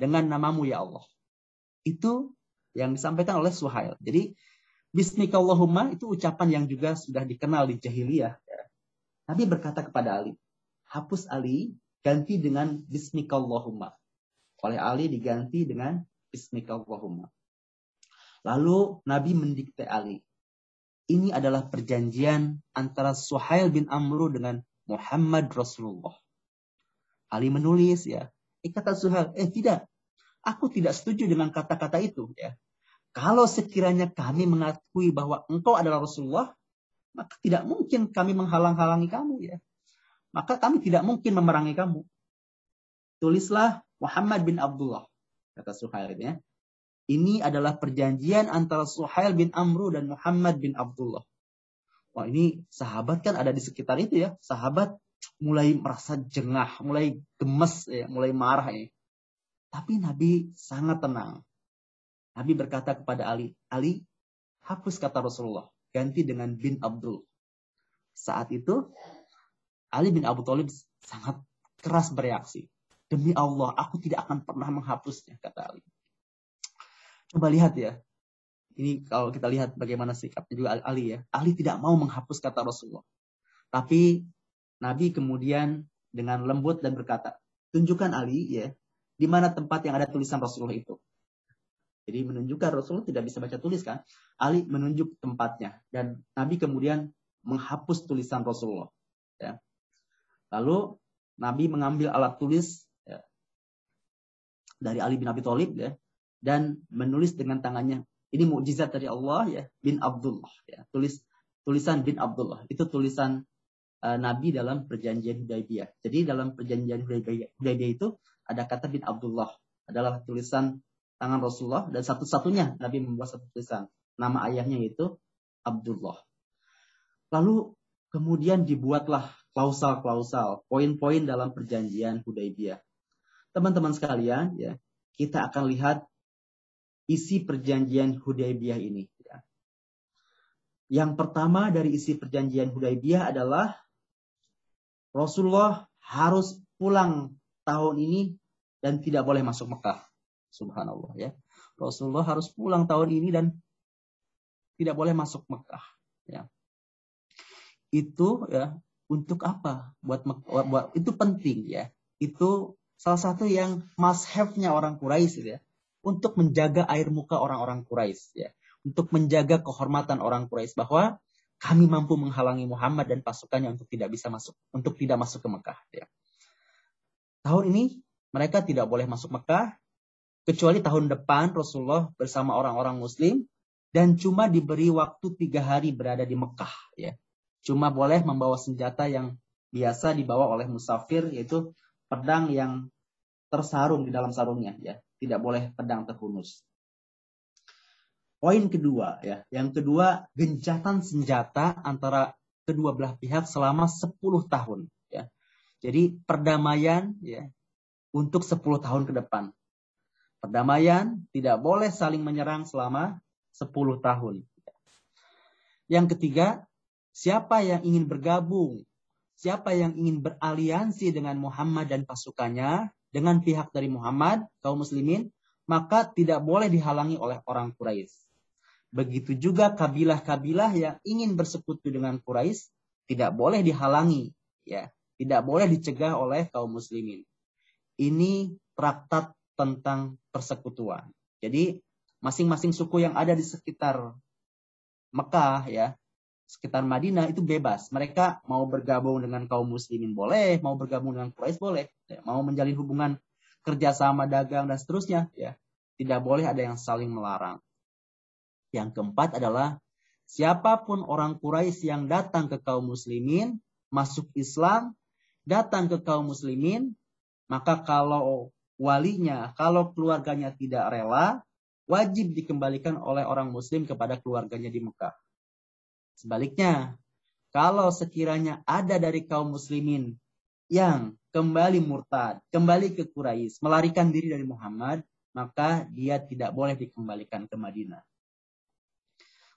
Speaker 2: Dengan namamu ya Allah. Itu yang disampaikan oleh Suhail. Jadi Bismikallahumma itu ucapan yang juga sudah dikenal di jahiliyah. Ya. Nabi berkata kepada Ali, hapus Ali, ganti dengan Bismikallahumma. Oleh Ali diganti dengan Bismikallahumma. Lalu Nabi mendikte Ali. Ini adalah perjanjian antara Suhail bin Amru dengan Muhammad Rasulullah. Ali menulis ya. Eh, kata Suhail, eh tidak. Aku tidak setuju dengan kata-kata itu ya. Kalau sekiranya kami mengakui bahwa engkau adalah Rasulullah, maka tidak mungkin kami menghalang-halangi kamu ya maka kami tidak mungkin memerangi kamu. Tulislah Muhammad bin Abdullah, kata Suhail ya. Ini adalah perjanjian antara Suhail bin Amru dan Muhammad bin Abdullah. Wah ini sahabat kan ada di sekitar itu ya. Sahabat mulai merasa jengah, mulai gemes, ya, mulai marah ya. Tapi Nabi sangat tenang. Nabi berkata kepada Ali, Ali, hapus kata Rasulullah, ganti dengan bin Abdul. Saat itu Ali bin Abu Thalib sangat keras bereaksi. Demi Allah, aku tidak akan pernah menghapusnya, kata Ali. Coba lihat ya. Ini kalau kita lihat bagaimana sikapnya juga Ali ya. Ali tidak mau menghapus kata Rasulullah. Tapi Nabi kemudian dengan lembut dan berkata, tunjukkan Ali ya, di mana tempat yang ada tulisan Rasulullah itu. Jadi menunjukkan Rasulullah tidak bisa baca tulis kan. Ali menunjuk tempatnya dan Nabi kemudian menghapus tulisan Rasulullah. Ya. Lalu Nabi mengambil alat tulis ya, dari Ali bin Abi Thalib ya, dan menulis dengan tangannya. Ini mukjizat dari Allah ya, bin Abdullah ya. Tulis tulisan bin Abdullah. Itu tulisan uh, Nabi dalam perjanjian Hudaybiyah. Jadi dalam perjanjian Hudaybiyah, itu ada kata bin Abdullah. Adalah tulisan tangan Rasulullah dan satu-satunya Nabi membuat satu tulisan. Nama ayahnya itu Abdullah. Lalu kemudian dibuatlah klausal-klausal, poin-poin dalam perjanjian Hudaybiyah. Teman-teman sekalian, ya, kita akan lihat isi perjanjian Hudaybiyah ini. Ya. Yang pertama dari isi perjanjian Hudaybiyah adalah Rasulullah harus pulang tahun ini dan tidak boleh masuk Mekah. Subhanallah ya. Rasulullah harus pulang tahun ini dan tidak boleh masuk Mekah. Ya. Itu ya untuk apa? Buat, buat itu penting ya. Itu salah satu yang must have-nya orang Quraisy ya. Untuk menjaga air muka orang-orang Quraisy ya. Untuk menjaga kehormatan orang Quraisy bahwa kami mampu menghalangi Muhammad dan pasukannya untuk tidak bisa masuk, untuk tidak masuk ke Mekah. Ya. Tahun ini mereka tidak boleh masuk Mekah, kecuali tahun depan Rasulullah bersama orang-orang Muslim dan cuma diberi waktu tiga hari berada di Mekah. Ya. Cuma boleh membawa senjata yang biasa dibawa oleh musafir, yaitu pedang yang tersarung di dalam sarungnya. Ya. Tidak boleh pedang terhunus. Poin kedua ya, yang kedua gencatan senjata antara kedua belah pihak selama 10 tahun ya. Jadi perdamaian ya untuk 10 tahun ke depan. Perdamaian tidak boleh saling menyerang selama 10 tahun. Yang ketiga, siapa yang ingin bergabung, siapa yang ingin beraliansi dengan Muhammad dan pasukannya, dengan pihak dari Muhammad, kaum muslimin, maka tidak boleh dihalangi oleh orang Quraisy. Begitu juga kabilah-kabilah yang ingin bersekutu dengan Quraisy tidak boleh dihalangi, ya, tidak boleh dicegah oleh kaum muslimin. Ini traktat tentang persekutuan. Jadi masing-masing suku yang ada di sekitar Mekah ya, sekitar Madinah itu bebas. Mereka mau bergabung dengan kaum muslimin boleh, mau bergabung dengan Quraisy boleh, ya, mau menjalin hubungan kerjasama dagang dan seterusnya ya. Tidak boleh ada yang saling melarang. Yang keempat adalah siapa pun orang Quraisy yang datang ke kaum muslimin, masuk Islam, datang ke kaum muslimin, maka kalau walinya, kalau keluarganya tidak rela, wajib dikembalikan oleh orang muslim kepada keluarganya di Mekah. Sebaliknya, kalau sekiranya ada dari kaum muslimin yang kembali murtad, kembali ke Quraisy, melarikan diri dari Muhammad, maka dia tidak boleh dikembalikan ke Madinah.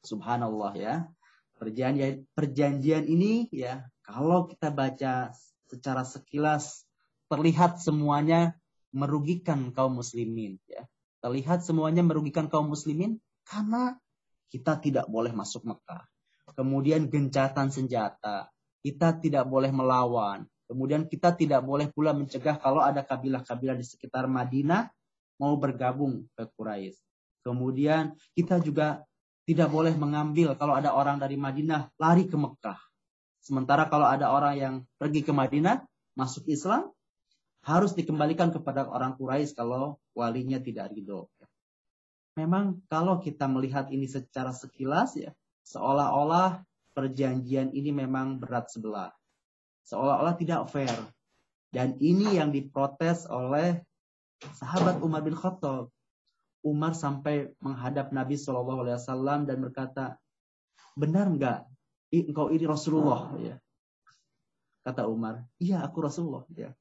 Speaker 2: Subhanallah ya. Perjanjian perjanjian ini ya kalau kita baca secara sekilas terlihat semuanya merugikan kaum muslimin ya. Terlihat semuanya merugikan kaum muslimin karena kita tidak boleh masuk Mekah. Kemudian gencatan senjata, kita tidak boleh melawan. Kemudian kita tidak boleh pula mencegah kalau ada kabilah-kabilah di sekitar Madinah mau bergabung ke Quraisy. Kemudian kita juga tidak boleh mengambil kalau ada orang dari Madinah lari ke Mekah. Sementara kalau ada orang yang pergi ke Madinah, masuk Islam, harus dikembalikan kepada orang Quraisy kalau walinya tidak ridho. Memang kalau kita melihat ini secara sekilas ya, seolah-olah perjanjian ini memang berat sebelah. Seolah-olah tidak fair. Dan ini yang diprotes oleh sahabat Umar bin Khattab. Umar sampai menghadap Nabi Shallallahu Alaihi Wasallam dan berkata, benar nggak engkau ini Rasulullah? Ya. Kata Umar, iya aku Rasulullah. Ya.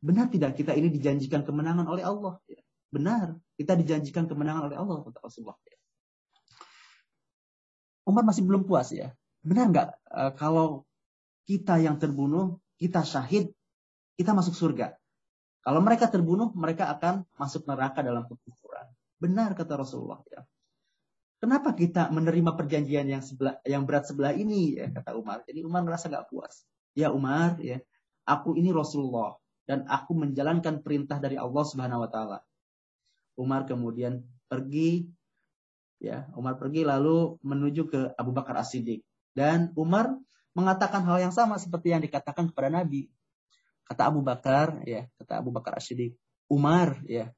Speaker 2: Benar tidak kita ini dijanjikan kemenangan oleh Allah? Ya. Benar, kita dijanjikan kemenangan oleh Allah, kata Rasulullah. Ya. Umar masih belum puas ya. Benar nggak uh, kalau kita yang terbunuh, kita syahid, kita masuk surga? Kalau mereka terbunuh, mereka akan masuk neraka dalam kekufuran. Benar kata Rasulullah. Ya. Kenapa kita menerima perjanjian yang sebelah, yang berat sebelah ini? Ya, kata Umar. Jadi Umar merasa gak puas. Ya Umar, ya, aku ini Rasulullah dan aku menjalankan perintah dari Allah Subhanahu Wa Taala. Umar kemudian pergi, ya Umar pergi lalu menuju ke Abu Bakar As-Siddiq dan Umar mengatakan hal yang sama seperti yang dikatakan kepada Nabi. Kata Abu Bakar, ya, kata Abu Bakar Ashidik, Umar, ya,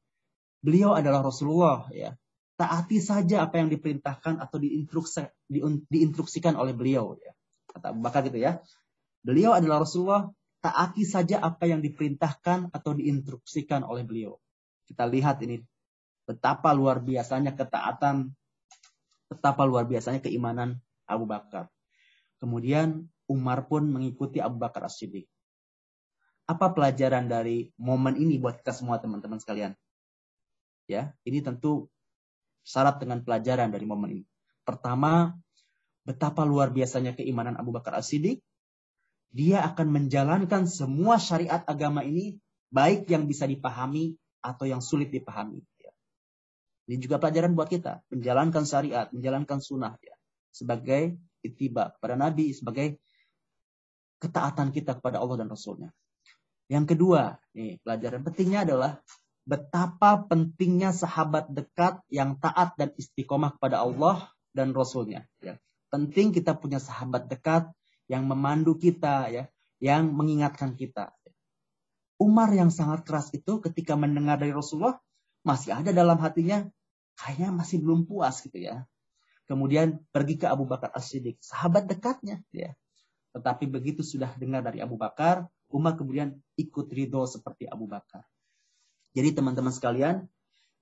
Speaker 2: beliau adalah Rasulullah, ya. Taati saja apa yang diperintahkan atau diinstruksi, di, diinstruksikan oleh beliau, ya. Kata Abu Bakar gitu ya. Beliau adalah Rasulullah, taati saja apa yang diperintahkan atau diinstruksikan oleh beliau. Kita lihat ini betapa luar biasanya ketaatan, betapa luar biasanya keimanan Abu Bakar. Kemudian Umar pun mengikuti Abu Bakar As-Siddiq. Apa pelajaran dari momen ini buat kita semua teman-teman sekalian? Ya, ini tentu syarat dengan pelajaran dari momen ini. Pertama, betapa luar biasanya keimanan Abu Bakar As-Siddiq. Dia akan menjalankan semua syariat agama ini baik yang bisa dipahami atau yang sulit dipahami. Ini juga pelajaran buat kita, menjalankan syariat, menjalankan sunnah ya, sebagai itiba kepada Nabi, sebagai ketaatan kita kepada Allah dan Rasulnya. Yang kedua, nih pelajaran pentingnya adalah betapa pentingnya sahabat dekat yang taat dan istiqomah kepada Allah dan Rasulnya. Ya. Penting kita punya sahabat dekat yang memandu kita, ya, yang mengingatkan kita. Umar yang sangat keras itu ketika mendengar dari Rasulullah masih ada dalam hatinya, kayaknya masih belum puas gitu ya. Kemudian pergi ke Abu Bakar As-Siddiq, sahabat dekatnya. Ya. Tetapi begitu sudah dengar dari Abu Bakar, Umar kemudian ikut ridho seperti Abu Bakar. Jadi teman-teman sekalian,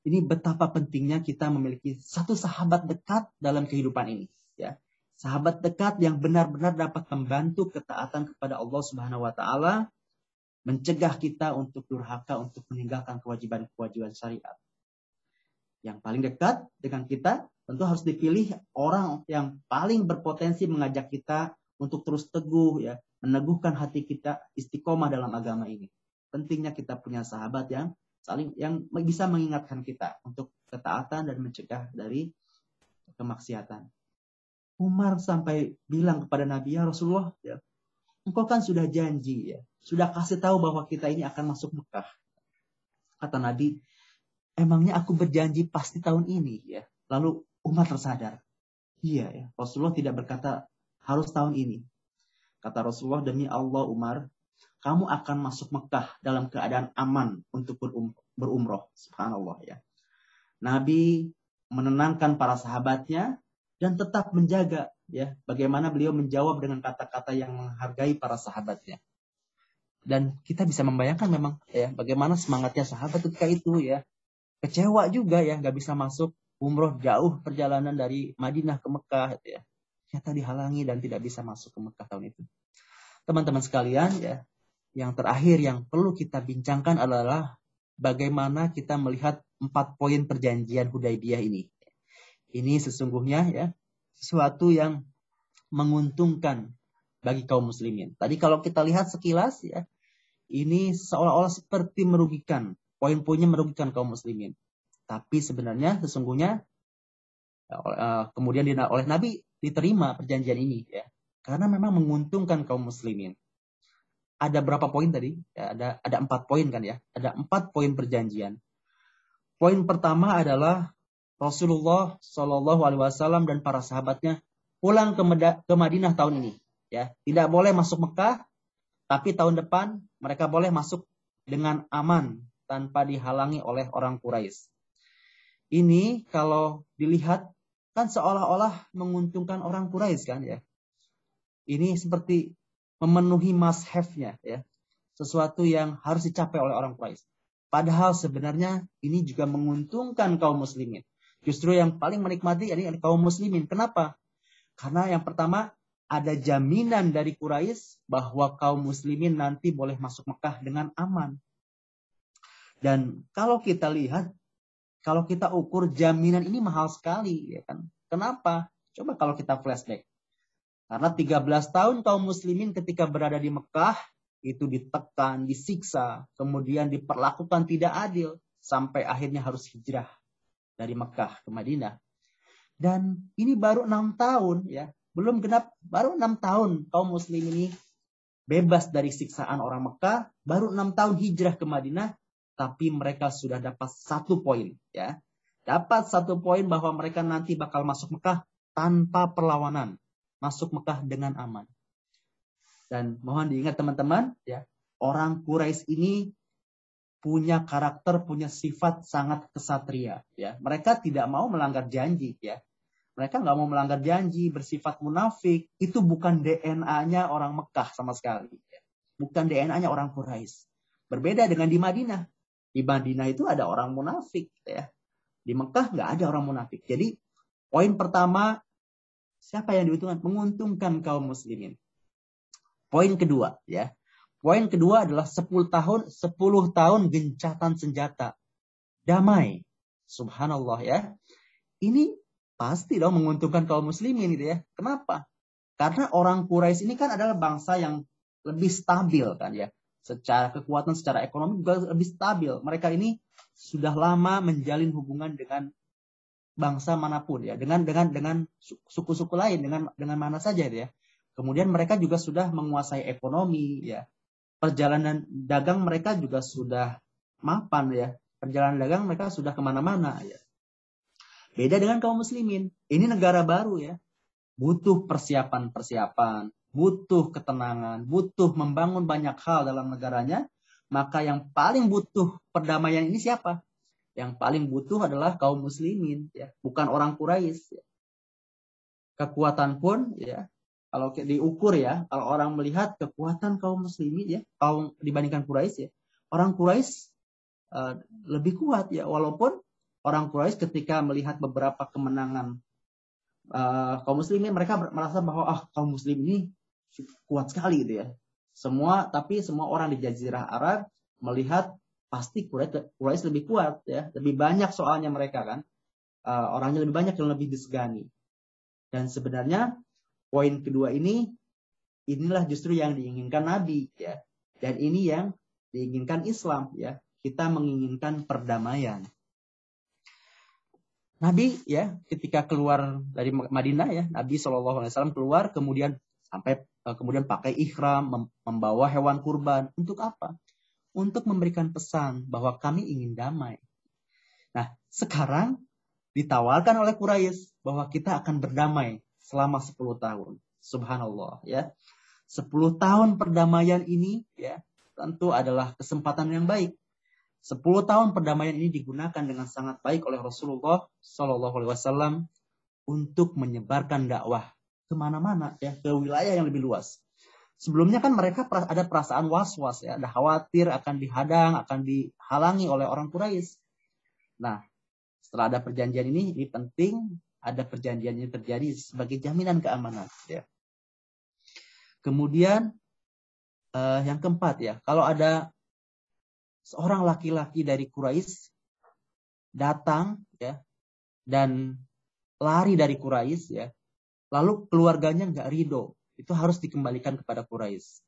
Speaker 2: ini betapa pentingnya kita memiliki satu sahabat dekat dalam kehidupan ini. Ya. Sahabat dekat yang benar-benar dapat membantu ketaatan kepada Allah Subhanahu wa taala, mencegah kita untuk durhaka untuk meninggalkan kewajiban-kewajiban syariat. Yang paling dekat dengan kita tentu harus dipilih orang yang paling berpotensi mengajak kita untuk terus teguh ya, meneguhkan hati kita istiqomah dalam agama ini. Pentingnya kita punya sahabat yang saling yang bisa mengingatkan kita untuk ketaatan dan mencegah dari kemaksiatan. Umar sampai bilang kepada Nabi ya Rasulullah, ya, engkau kan sudah janji ya, sudah kasih tahu bahwa kita ini akan masuk Mekah. Kata Nabi, emangnya aku berjanji pasti tahun ini ya. Lalu Umar tersadar, iya ya, Rasulullah tidak berkata harus tahun ini. Kata Rasulullah, demi Allah Umar, kamu akan masuk Mekah dalam keadaan aman untuk berum berumroh. Subhanallah ya. Nabi menenangkan para sahabatnya dan tetap menjaga ya bagaimana beliau menjawab dengan kata-kata yang menghargai para sahabatnya. Dan kita bisa membayangkan memang ya bagaimana semangatnya sahabat ketika itu ya. Kecewa juga ya nggak bisa masuk umroh jauh perjalanan dari Madinah ke Mekah gitu ya ternyata dihalangi dan tidak bisa masuk ke Mekah tahun itu. Teman-teman sekalian, ya, yang terakhir yang perlu kita bincangkan adalah bagaimana kita melihat empat poin perjanjian Hudaybiyah ini. Ini sesungguhnya ya sesuatu yang menguntungkan bagi kaum muslimin. Tadi kalau kita lihat sekilas ya, ini seolah-olah seperti merugikan, poin-poinnya merugikan kaum muslimin. Tapi sebenarnya sesungguhnya eh, kemudian oleh Nabi diterima perjanjian ini ya. Karena memang menguntungkan kaum muslimin. Ada berapa poin tadi? Ya, ada ada empat poin kan ya. Ada empat poin perjanjian. Poin pertama adalah Rasulullah Shallallahu Alaihi Wasallam dan para sahabatnya pulang ke, Meda, ke Madinah tahun ini ya. Tidak boleh masuk Mekah tapi tahun depan mereka boleh masuk dengan aman tanpa dihalangi oleh orang Quraisy ini kalau dilihat kan seolah-olah menguntungkan orang Quraisy kan ya. Ini seperti memenuhi must have-nya ya. Sesuatu yang harus dicapai oleh orang Quraisy. Padahal sebenarnya ini juga menguntungkan kaum muslimin. Justru yang paling menikmati ini kaum muslimin. Kenapa? Karena yang pertama ada jaminan dari Quraisy bahwa kaum muslimin nanti boleh masuk Mekah dengan aman. Dan kalau kita lihat kalau kita ukur jaminan ini mahal sekali, ya kan? Kenapa? Coba kalau kita flashback. Karena 13 tahun kaum muslimin ketika berada di Mekah itu ditekan, disiksa, kemudian diperlakukan tidak adil sampai akhirnya harus hijrah dari Mekah ke Madinah. Dan ini baru enam tahun ya, belum genap, baru enam tahun kaum muslim ini bebas dari siksaan orang Mekah, baru enam tahun hijrah ke Madinah, tapi mereka sudah dapat satu poin ya. Dapat satu poin bahwa mereka nanti bakal masuk Mekah tanpa perlawanan. Masuk Mekah dengan aman. Dan mohon diingat teman-teman ya orang Quraisy ini punya karakter punya sifat sangat kesatria ya. Mereka tidak mau melanggar janji ya. Mereka nggak mau melanggar janji bersifat munafik. Itu bukan DNA-nya orang Mekah sama sekali ya. bukan DNA-nya orang Quraisy. Berbeda dengan di Madinah di Madinah itu ada orang munafik ya. Di Mekah nggak ada orang munafik. Jadi poin pertama siapa yang diuntungkan? Menguntungkan kaum muslimin. Poin kedua ya. Poin kedua adalah 10 tahun 10 tahun gencatan senjata. Damai. Subhanallah ya. Ini pasti dong menguntungkan kaum muslimin gitu ya. Kenapa? Karena orang Quraisy ini kan adalah bangsa yang lebih stabil kan ya. Secara kekuatan, secara ekonomi juga lebih stabil. Mereka ini sudah lama menjalin hubungan dengan bangsa mana pun ya, dengan dengan dengan suku-suku lain, dengan dengan mana saja ya. Kemudian mereka juga sudah menguasai ekonomi ya. Perjalanan dagang mereka juga sudah mapan ya. Perjalanan dagang mereka sudah ke mana-mana ya. Beda dengan kaum muslimin. Ini negara baru ya. Butuh persiapan-persiapan, butuh ketenangan, butuh membangun banyak hal dalam negaranya. Maka yang paling butuh perdamaian ini siapa? Yang paling butuh adalah kaum muslimin, ya, bukan orang Quraisy. Ya. Kekuatan pun, ya, kalau diukur ya, kalau orang melihat kekuatan kaum muslimin, ya, kaum dibandingkan Quraisy, ya, orang Quraisy uh, lebih kuat, ya, walaupun orang Quraisy ketika melihat beberapa kemenangan uh, kaum muslimin, mereka merasa bahwa ah kaum muslim ini kuat sekali, gitu ya. Semua, tapi semua orang di Jazirah Arab melihat pasti Quraisy lebih kuat ya, lebih banyak soalnya mereka kan. Uh, orangnya lebih banyak yang lebih disegani. Dan sebenarnya poin kedua ini inilah justru yang diinginkan Nabi ya. Dan ini yang diinginkan Islam ya. Kita menginginkan perdamaian. Nabi ya ketika keluar dari Madinah ya, Nabi Wasallam keluar kemudian sampai kemudian pakai ikhram membawa hewan kurban untuk apa? untuk memberikan pesan bahwa kami ingin damai. Nah, sekarang ditawarkan oleh Quraisy bahwa kita akan berdamai selama 10 tahun. Subhanallah ya. 10 tahun perdamaian ini ya tentu adalah kesempatan yang baik. 10 tahun perdamaian ini digunakan dengan sangat baik oleh Rasulullah Shallallahu Alaihi Wasallam untuk menyebarkan dakwah ke mana-mana ya ke wilayah yang lebih luas. Sebelumnya kan mereka ada perasaan was-was ya, ada khawatir akan dihadang, akan dihalangi oleh orang Quraisy. Nah, setelah ada perjanjian ini, ini penting ada perjanjian ini terjadi sebagai jaminan keamanan. Ya. Kemudian uh, yang keempat ya, kalau ada seorang laki-laki dari Quraisy datang ya dan lari dari Quraisy ya, lalu keluarganya nggak ridho itu harus dikembalikan kepada Quraisy.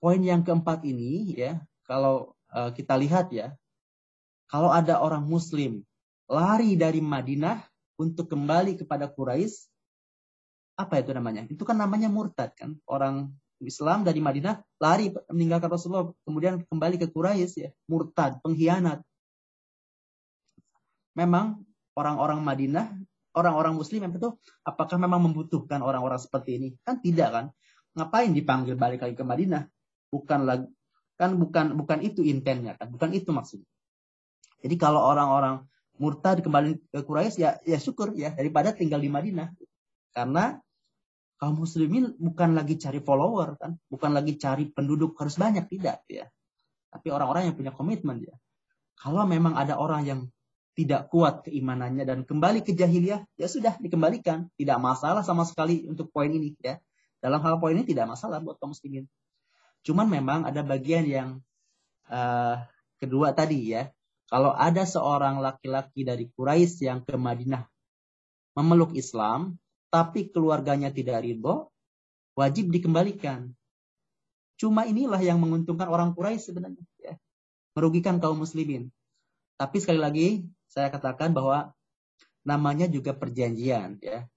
Speaker 2: Poin yang keempat ini ya, kalau uh, kita lihat ya, kalau ada orang muslim lari dari Madinah untuk kembali kepada Quraisy, apa itu namanya? Itu kan namanya murtad kan. Orang Islam dari Madinah lari meninggalkan Rasulullah kemudian kembali ke Quraisy ya, murtad, pengkhianat. Memang orang-orang Madinah orang-orang muslim itu apakah memang membutuhkan orang-orang seperti ini? Kan tidak kan? Ngapain dipanggil balik lagi ke Madinah? Bukan lagi kan bukan bukan itu intennya kan, bukan itu maksudnya. Jadi kalau orang-orang murtad kembali ke Quraisy ya ya syukur ya daripada tinggal di Madinah. Karena kaum muslimin bukan lagi cari follower kan, bukan lagi cari penduduk harus banyak tidak ya. Tapi orang-orang yang punya komitmen ya. Kalau memang ada orang yang tidak kuat keimanannya dan kembali ke jahiliyah, ya sudah dikembalikan. Tidak masalah sama sekali untuk poin ini ya. Dalam hal poin ini tidak masalah buat kaum muslimin. Cuman memang ada bagian yang uh, kedua tadi ya. Kalau ada seorang laki-laki dari Quraisy yang ke Madinah memeluk Islam, tapi keluarganya tidak ridho, wajib dikembalikan. Cuma inilah yang menguntungkan orang Quraisy sebenarnya, ya. merugikan kaum muslimin. Tapi sekali lagi saya katakan bahwa namanya juga perjanjian ya.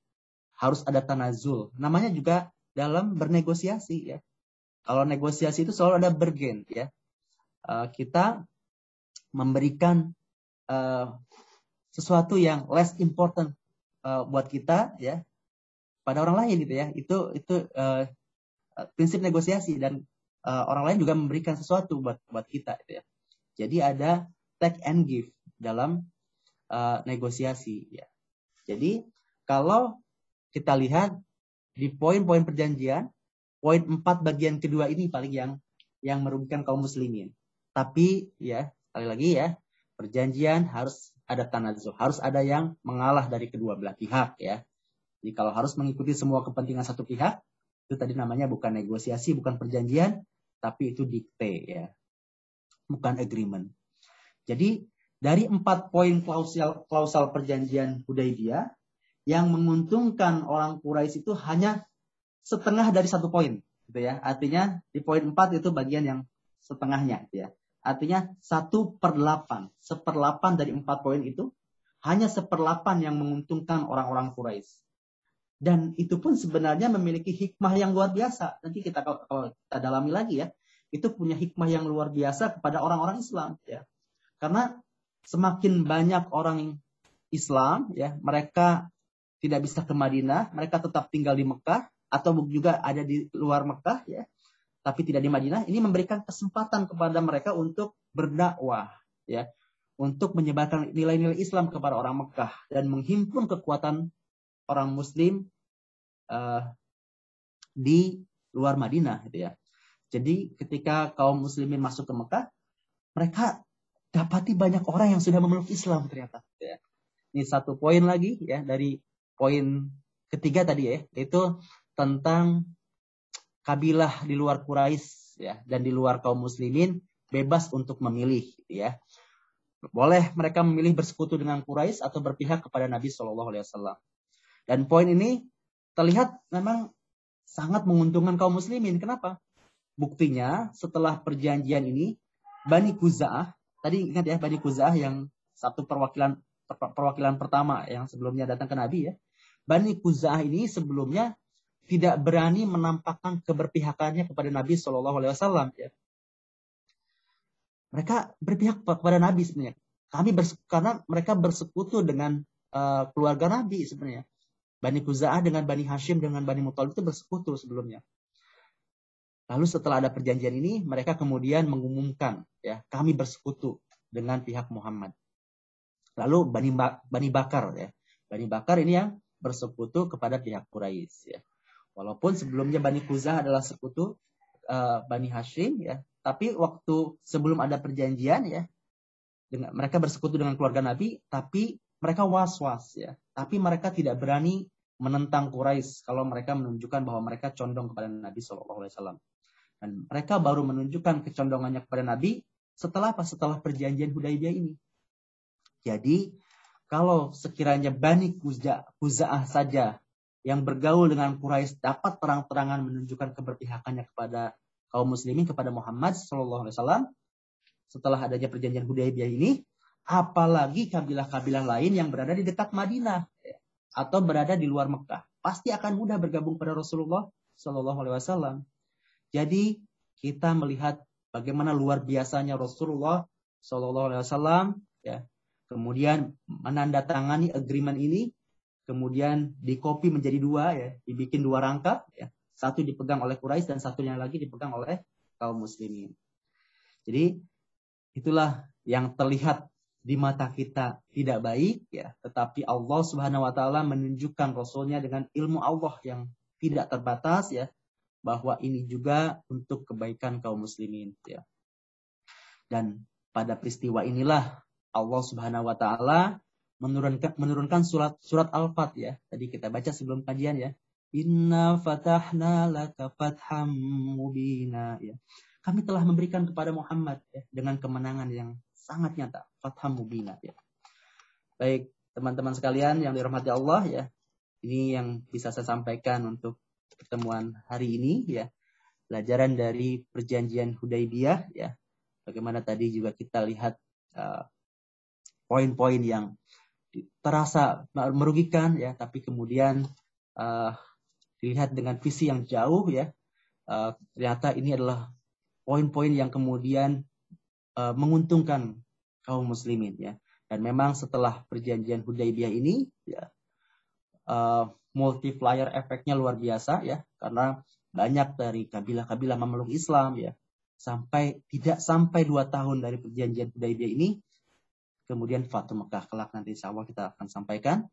Speaker 2: Harus ada tanazul. Namanya juga dalam bernegosiasi ya. Kalau negosiasi itu selalu ada bergen ya. Uh, kita memberikan uh, sesuatu yang less important uh, buat kita ya pada orang lain gitu ya. Itu itu prinsip negosiasi dan orang lain juga memberikan sesuatu buat buat kita gitu ya. Jadi ada take and give dalam uh, negosiasi ya. Jadi kalau kita lihat di poin-poin perjanjian, poin empat bagian kedua ini paling yang yang merugikan kaum muslimin. Tapi ya sekali lagi ya perjanjian harus ada tanazu, harus ada yang mengalah dari kedua belah pihak ya. Jadi kalau harus mengikuti semua kepentingan satu pihak, Itu tadi namanya bukan negosiasi, bukan perjanjian, tapi itu dikte ya. Bukan agreement. Jadi dari empat poin klausal, klausal perjanjian Hudaybiyah yang menguntungkan orang Quraisy itu hanya setengah dari satu poin, gitu ya. Artinya di poin empat itu bagian yang setengahnya, gitu ya. Artinya satu per delapan, seperlapan dari empat poin itu hanya seperlapan yang menguntungkan orang-orang Quraisy. Dan itu pun sebenarnya memiliki hikmah yang luar biasa. Nanti kita kalau kita dalami lagi ya, itu punya hikmah yang luar biasa kepada orang-orang Islam ya. Karena semakin banyak orang Islam ya, mereka tidak bisa ke Madinah, mereka tetap tinggal di Mekah atau juga ada di luar Mekah ya, tapi tidak di Madinah. Ini memberikan kesempatan kepada mereka untuk berdakwah ya, untuk menyebarkan nilai-nilai Islam kepada orang Mekah dan menghimpun kekuatan orang Muslim uh, di luar Madinah gitu ya. Jadi ketika kaum muslimin masuk ke Mekah, mereka dapati banyak orang yang sudah memeluk Islam ternyata. Ya. Ini satu poin lagi ya dari poin ketiga tadi ya, yaitu tentang kabilah di luar Quraisy ya dan di luar kaum muslimin bebas untuk memilih gitu ya. Boleh mereka memilih bersekutu dengan Quraisy atau berpihak kepada Nabi Shallallahu alaihi wasallam. Dan poin ini terlihat memang sangat menguntungkan kaum muslimin. Kenapa? Buktinya setelah perjanjian ini Bani Kuza'ah Tadi ingat ya Bani Kuzah yang satu perwakilan perwakilan pertama yang sebelumnya datang ke Nabi ya. Bani Kuzah ini sebelumnya tidak berani menampakkan keberpihakannya kepada Nabi Shallallahu Alaihi Wasallam. Ya. Mereka berpihak kepada Nabi sebenarnya. Kami karena mereka bersekutu dengan uh, keluarga Nabi sebenarnya. Bani Kuzah dengan Bani Hashim dengan Bani Muthalib itu bersekutu sebelumnya. Lalu setelah ada perjanjian ini, mereka kemudian mengumumkan, ya, kami bersekutu dengan pihak Muhammad. Lalu Bani, ba Bani Bakar, ya, Bani Bakar ini yang bersekutu kepada pihak Quraisy, ya. Walaupun sebelumnya Bani Kuzah adalah sekutu uh, Bani Hashim, ya, tapi waktu sebelum ada perjanjian, ya, dengan, mereka bersekutu dengan keluarga Nabi, tapi mereka was-was, ya, tapi mereka tidak berani menentang Quraisy kalau mereka menunjukkan bahwa mereka condong kepada Nabi Shallallahu Alaihi Wasallam. Dan mereka baru menunjukkan kecondongannya kepada Nabi setelah apa? Setelah perjanjian Hudaybiyah ini. Jadi, kalau sekiranya Bani Kuza'ah saja yang bergaul dengan Quraisy dapat terang-terangan menunjukkan keberpihakannya kepada kaum muslimin kepada Muhammad Shallallahu Alaihi Wasallam setelah adanya perjanjian Hudaybiyah ini, apalagi kabilah-kabilah lain yang berada di dekat Madinah atau berada di luar Mekah, pasti akan mudah bergabung pada Rasulullah Shallallahu Alaihi Wasallam. Jadi kita melihat bagaimana luar biasanya Rasulullah Shallallahu Alaihi Wasallam ya. Kemudian menandatangani agreement ini kemudian dikopi menjadi dua ya. Dibikin dua rangka ya. Satu dipegang oleh Quraisy dan satunya lagi dipegang oleh kaum muslimin. Jadi itulah yang terlihat di mata kita tidak baik ya. Tetapi Allah Subhanahu wa taala menunjukkan rasulnya dengan ilmu Allah yang tidak terbatas ya bahwa ini juga untuk kebaikan kaum muslimin ya. Dan pada peristiwa inilah Allah Subhanahu wa taala menurunkan menurunkan surat surat Al-Fat ya. Tadi kita baca sebelum kajian ya. Inna fatahna laka fatham mubina ya. Kami telah memberikan kepada Muhammad ya dengan kemenangan yang sangat nyata, fatham mubina ya. Baik, teman-teman sekalian yang dirahmati Allah ya. Ini yang bisa saya sampaikan untuk pertemuan hari ini ya. Pelajaran dari perjanjian Hudaybiyah ya. Bagaimana tadi juga kita lihat uh, poin-poin yang terasa merugikan ya, tapi kemudian uh, dilihat dengan visi yang jauh ya. Uh, ternyata ini adalah poin-poin yang kemudian uh, menguntungkan kaum muslimin ya. Dan memang setelah perjanjian Hudaybiyah ini ya uh, multiplier efeknya luar biasa ya. Karena banyak dari kabilah-kabilah memeluk Islam ya. Sampai tidak sampai dua tahun dari perjanjian Hudaybiyah ini kemudian Fatu Mekah kelak nanti insya Allah kita akan sampaikan.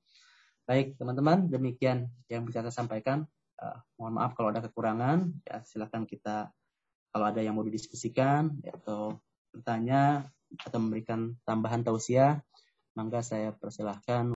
Speaker 2: Baik teman-teman demikian yang bisa saya sampaikan. Uh, mohon maaf kalau ada kekurangan ya. Silakan kita kalau ada yang mau didiskusikan ya, atau bertanya atau memberikan tambahan tausiah mangga saya persilahkan